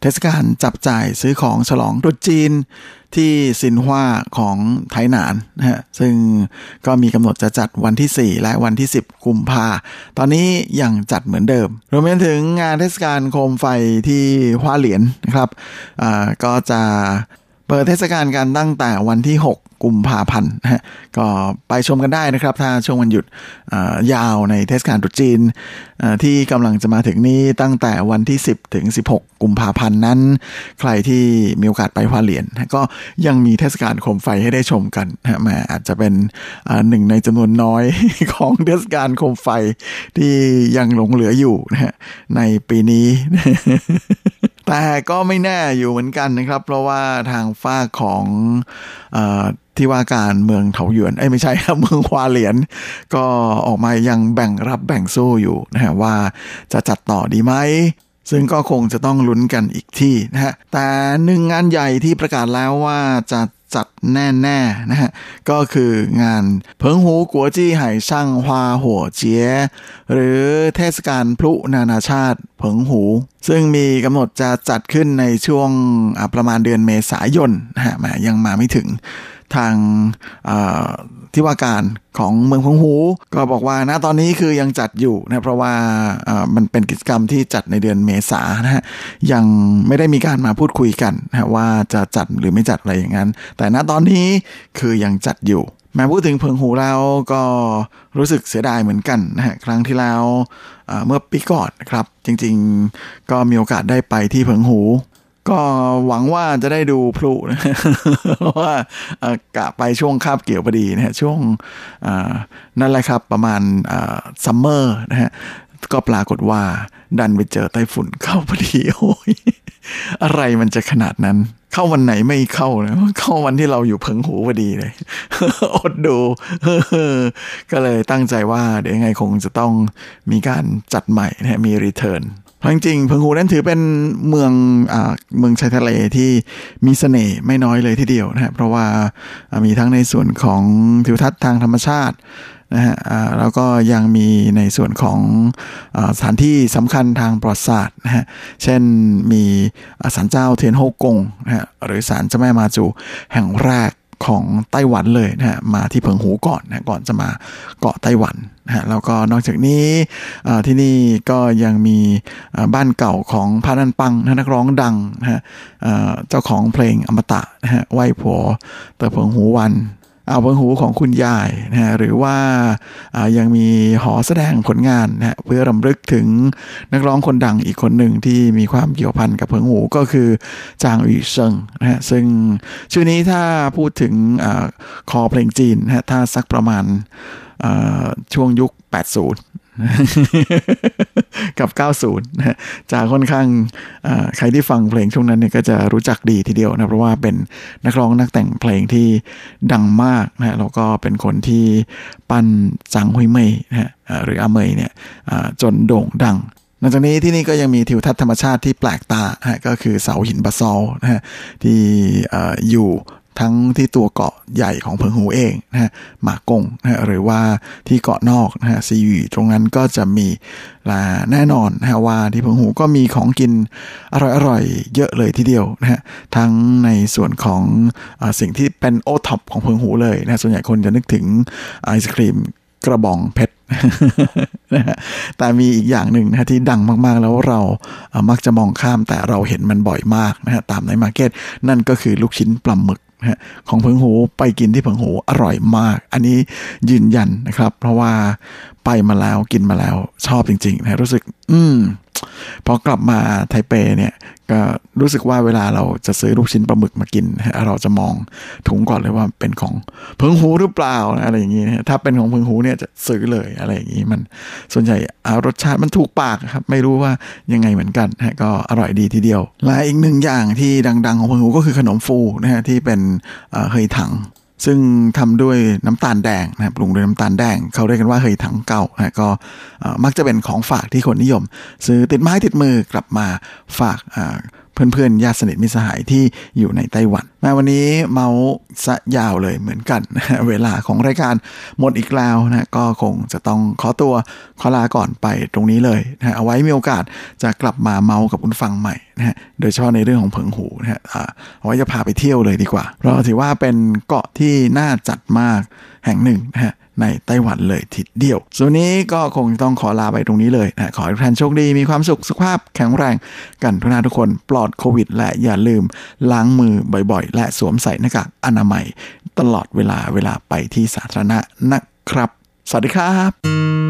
เทศกาลจับจ่ายซื้อของฉลองตรุษจีนที่ซินฮวาของไทหนานนะฮะซึ่งก็มีกำหนดจะจัดวันที่ 4 และวันที่ 10 กุมภาตอนนี้ยังจัดเหมือนเดิม รวมไปถึงงานเทศกาลโคมไฟที่ฮวาเหรียญนะครับก็จะเปิดเทศกาลกันตั้งแต่วันที่ 6 กุมภาพันธ์นะฮะก็ไปชมกันได้นะครับ ถ้าช่วงวันหยุดยาวในเทศกาลตรุษจีน ที่กำลังจะมาถึงนี้ตั้งแต่วันที่ 10 ถึง 16 กุมภาพันธ์นั้น ใครที่มีโอกาสไปฮวาเหรียญก็ยังมีเทศกาลโคมไฟให้ได้ชมกันนะมาอาจจะเป็นหนึ่งในจำนวนน้อยของเทศกาลโคมไฟที่ยังหลงเหลืออยู่นะฮะในปีนี้ แต่ก็ไม่แน่อยู่เหมือนกันนะครับ เพราะว่าทางฝ้าของอที่ว่าการเมืองเถาหยวนเอ้ไม่ใช่ครับเมืองควาเหรียญก็ออกมายังแบ่งรับแบ่งสู้อยู่นะฮะว่าจะจัดต่อดีไหมซึ่งก็คงจะต้องลุ้นกันอีกที่นะฮะแต่หนึ่งงานใหญ่ที่ประกาศแล้วว่าจะ จัดแน่ๆนะฮะก็คืองานเพิงหูกัวจี้ไห่ช่างฮวาหัวเจียหรือเทศกาลพลุนานาชาติเพิงหู ซึ่งมีกำหนดจะจัดขึ้นในช่วงประมาณเดือนเมษายนนะฮะมายังมาไม่ถึง ทางที่ว่าการของเมืองพงหู ก็บอกว่าณตอนนี้คือยังจัดอยู่นะเพราะว่ามันเป็นกิจกรรมที่จัดในเดือนเมษานะฮะยังไม่ได้มีการมาพูดคุยกันนะว่าจะจัดหรือไม่จัดอะไรอย่างนั้น แต่ณตอนนี้คือยังจัดอยู่แม้พูดถึงเพิงหูแล้วก็รู้สึกเสียดายเหมือนกันนะฮะครั้งที่แล้วเมื่อปีก่อนนะครับ จริงๆ ก็มีโอกาสได้ไปที่เพิงหู ก็หวังว่าจะได้ดูพลุนะเพราะว่ากะไปช่วงคาบเกี่ยวพอดีนะฮะช่วงนั่นแหละครับประมาณซัมเมอร์นะฮะก็ปรากฏว่าดันไปเจอไต้ฝุ่นเข้าพอดีโอ้ยอะไรมันจะขนาดนั้น เข้าวันไหนไม่เข้านะเข้าวันที่เราอยู่เพิงหูพอดีเลยอดดูก็เลยตั้งใจว่าเดี๋ยวยังไงคงจะต้องมีการจัดใหม่นะมีรีเทิร์น จริงๆเพิงหูนั้นถือเป็นเมืองอ่าเมืองชายทะเลที่มีเสน่ห์ไม่น้อยเลยทีเดียวนะเพราะว่ามีทั้งในส่วนของทิวทัศน์ทางธรรมชาตินะฮะแล้วก็ยังมีในส่วนของอสถานที่สำคัญทางประวัติศาสตร์นะฮะเช่นมีศาลเจ้าเทียนโฮกงนะฮะหรือศาลเจ้าแม่มาจูแห่งแรก ของไต้หวันเลยนะฮะมาที่เพิงหูก่อนนะก่อนจะมาเกาะไต้หวันนะฮะแล้วก็นอกจากนี้ที่นี่ก็ยังมีบ้านเก่าของพานันปังนักร้องดังนะฮะเจ้าของเพลงอมตะนะฮะไหวผัวเตอเพิงหูวัน อาเพิงหูของคุณยายนะฮะหรือว่ายังมีหอแสดงผลงานนะฮะเพื่อรำลึกถึงนักร้องคนดังอีกคนหนึ่งที่มีความเกี่ยวพันกับเพิงหูก็คือจางอีเซิงนะฮะซึ่งชื่อนี้ถ้าพูดถึงอคอเพลงจีนนะฮะถ้าสักประมาณช่วงยุค 80 กับ 90นะจะค่อนข้างใครที่ฟังเพลงช่วงนั้นเนี่ยก็จะรู้จักดีทีเดียวนะเพราะว่าเป็นนักร้องนักแต่งเพลงที่ดังมากนะแล้วก็เป็นคนที่ปั้นจังฮุยเมยนะหรืออาเมยเนี่ยจนโด่งดังนอกจากนี้ที่นี่ก็ยังมีทิวทัศน์ธรรมชาติที่แปลกตาฮะก็คือเสาหินบาซอลนะฮะที่อยู่ ทั้งที่ตัวเกาะใหญ่ของเพิงหูเองนะฮะหมากงนะฮะหรือว่าที่เกาะนอกนะฮะซีวีตรงนั้นก็จะมีแน่นอนนะฮะว่าที่เพิงหูก็มีของกินอร่อยๆเยอะเลยทีเดียวนะฮะทั้งในส่วนของอสิ่งที่เป็นโอท็อปของเพิงหูเลยนะส่วนใหญ่คนจะนึกถึงไอศกรีมกระบองเพชรนะฮะแต่มีอีกอย่างหนึ่งนะที่ดังมากๆแล้วเรามักจะมองข้ามแต่เราเห็นมันบ่อยมากนะฮะตามใน market นั่นก็คือลูกชิ้นปลาหมึก ของเพิงหูไปกินที่เพิงหูอร่อยมาก อันนี้ยืนยันนะครับ เพราะว่าไปมาแล้วกินมาแล้วชอบจริงๆนะรู้สึก อืมพอกลับมาไทเปเนี่ย ก็รู้สึกว่าเวลาเราจะซื้อลูกชิ้นปลาหมึกมากิน เราจะมองถุงก่อนเลยว่าเป็นของเพิงหูหรือเปล่าอะไรอย่างนี้ถ้าเป็นของเพิงหูเนี่ยจะซื้อเลยอะไรอย่างนี้มันส่วนใหญ่รสชาติมันถูกปากครับ ไม่รู้ว่ายังไงเหมือนกันก็อร่อยดีทีเดียวและอีกหนึ่งอย่างที่ดัง ๆ ของเพิงหูก็คือขนมฟูนะฮะที่เป็นเฮยถัง ซึ่งทำด้วยน้ำตาลแดงนะปรุงด้วยน้ำตาลแดง เขาเรียกกันว่าเฮยถังเก่านะก็มักจะเป็นของฝากที่คนนิยม ซื้อติดไม้ติดมือกลับมาฝาก เพื่อนๆญาติสนิทมิสหายที่อยู่ในไต้หวัน มาวันนี้เมาสะยาวเลยเหมือนกันเวลาของรายการหมดอีกแล้วนะก็คงจะต้องขอตัวขอลาก่อนไปตรงนี้เลยนะเอาไว้มีโอกาสจะกลับมาเมากับคุณฟังใหม่นะฮะโดยเฉพาะในเรื่องของเผิงหูนะฮะเอาไว้จะพาไปเที่ยวเลยดีกว่า เพราะถือว่าเป็นเกาะที่น่าจัดมากแห่งหนึ่งนะฮะ ในไต้หวันเลยทีเดียว ส่วนนี้ก็คงต้องขอลาไปตรงนี้เลยนะขอให้ทุกท่านโชคดีมีความสุขสุขภาพแข็งแรงกันทุกท่านทุกคนปลอดโควิด และอย่าลืมล้างมือบ่อยๆ และสวมใส่หน้ากากอนามัย ตลอดเวลาเวลาไปที่สาธารณะนะครับ สวัสดีครับ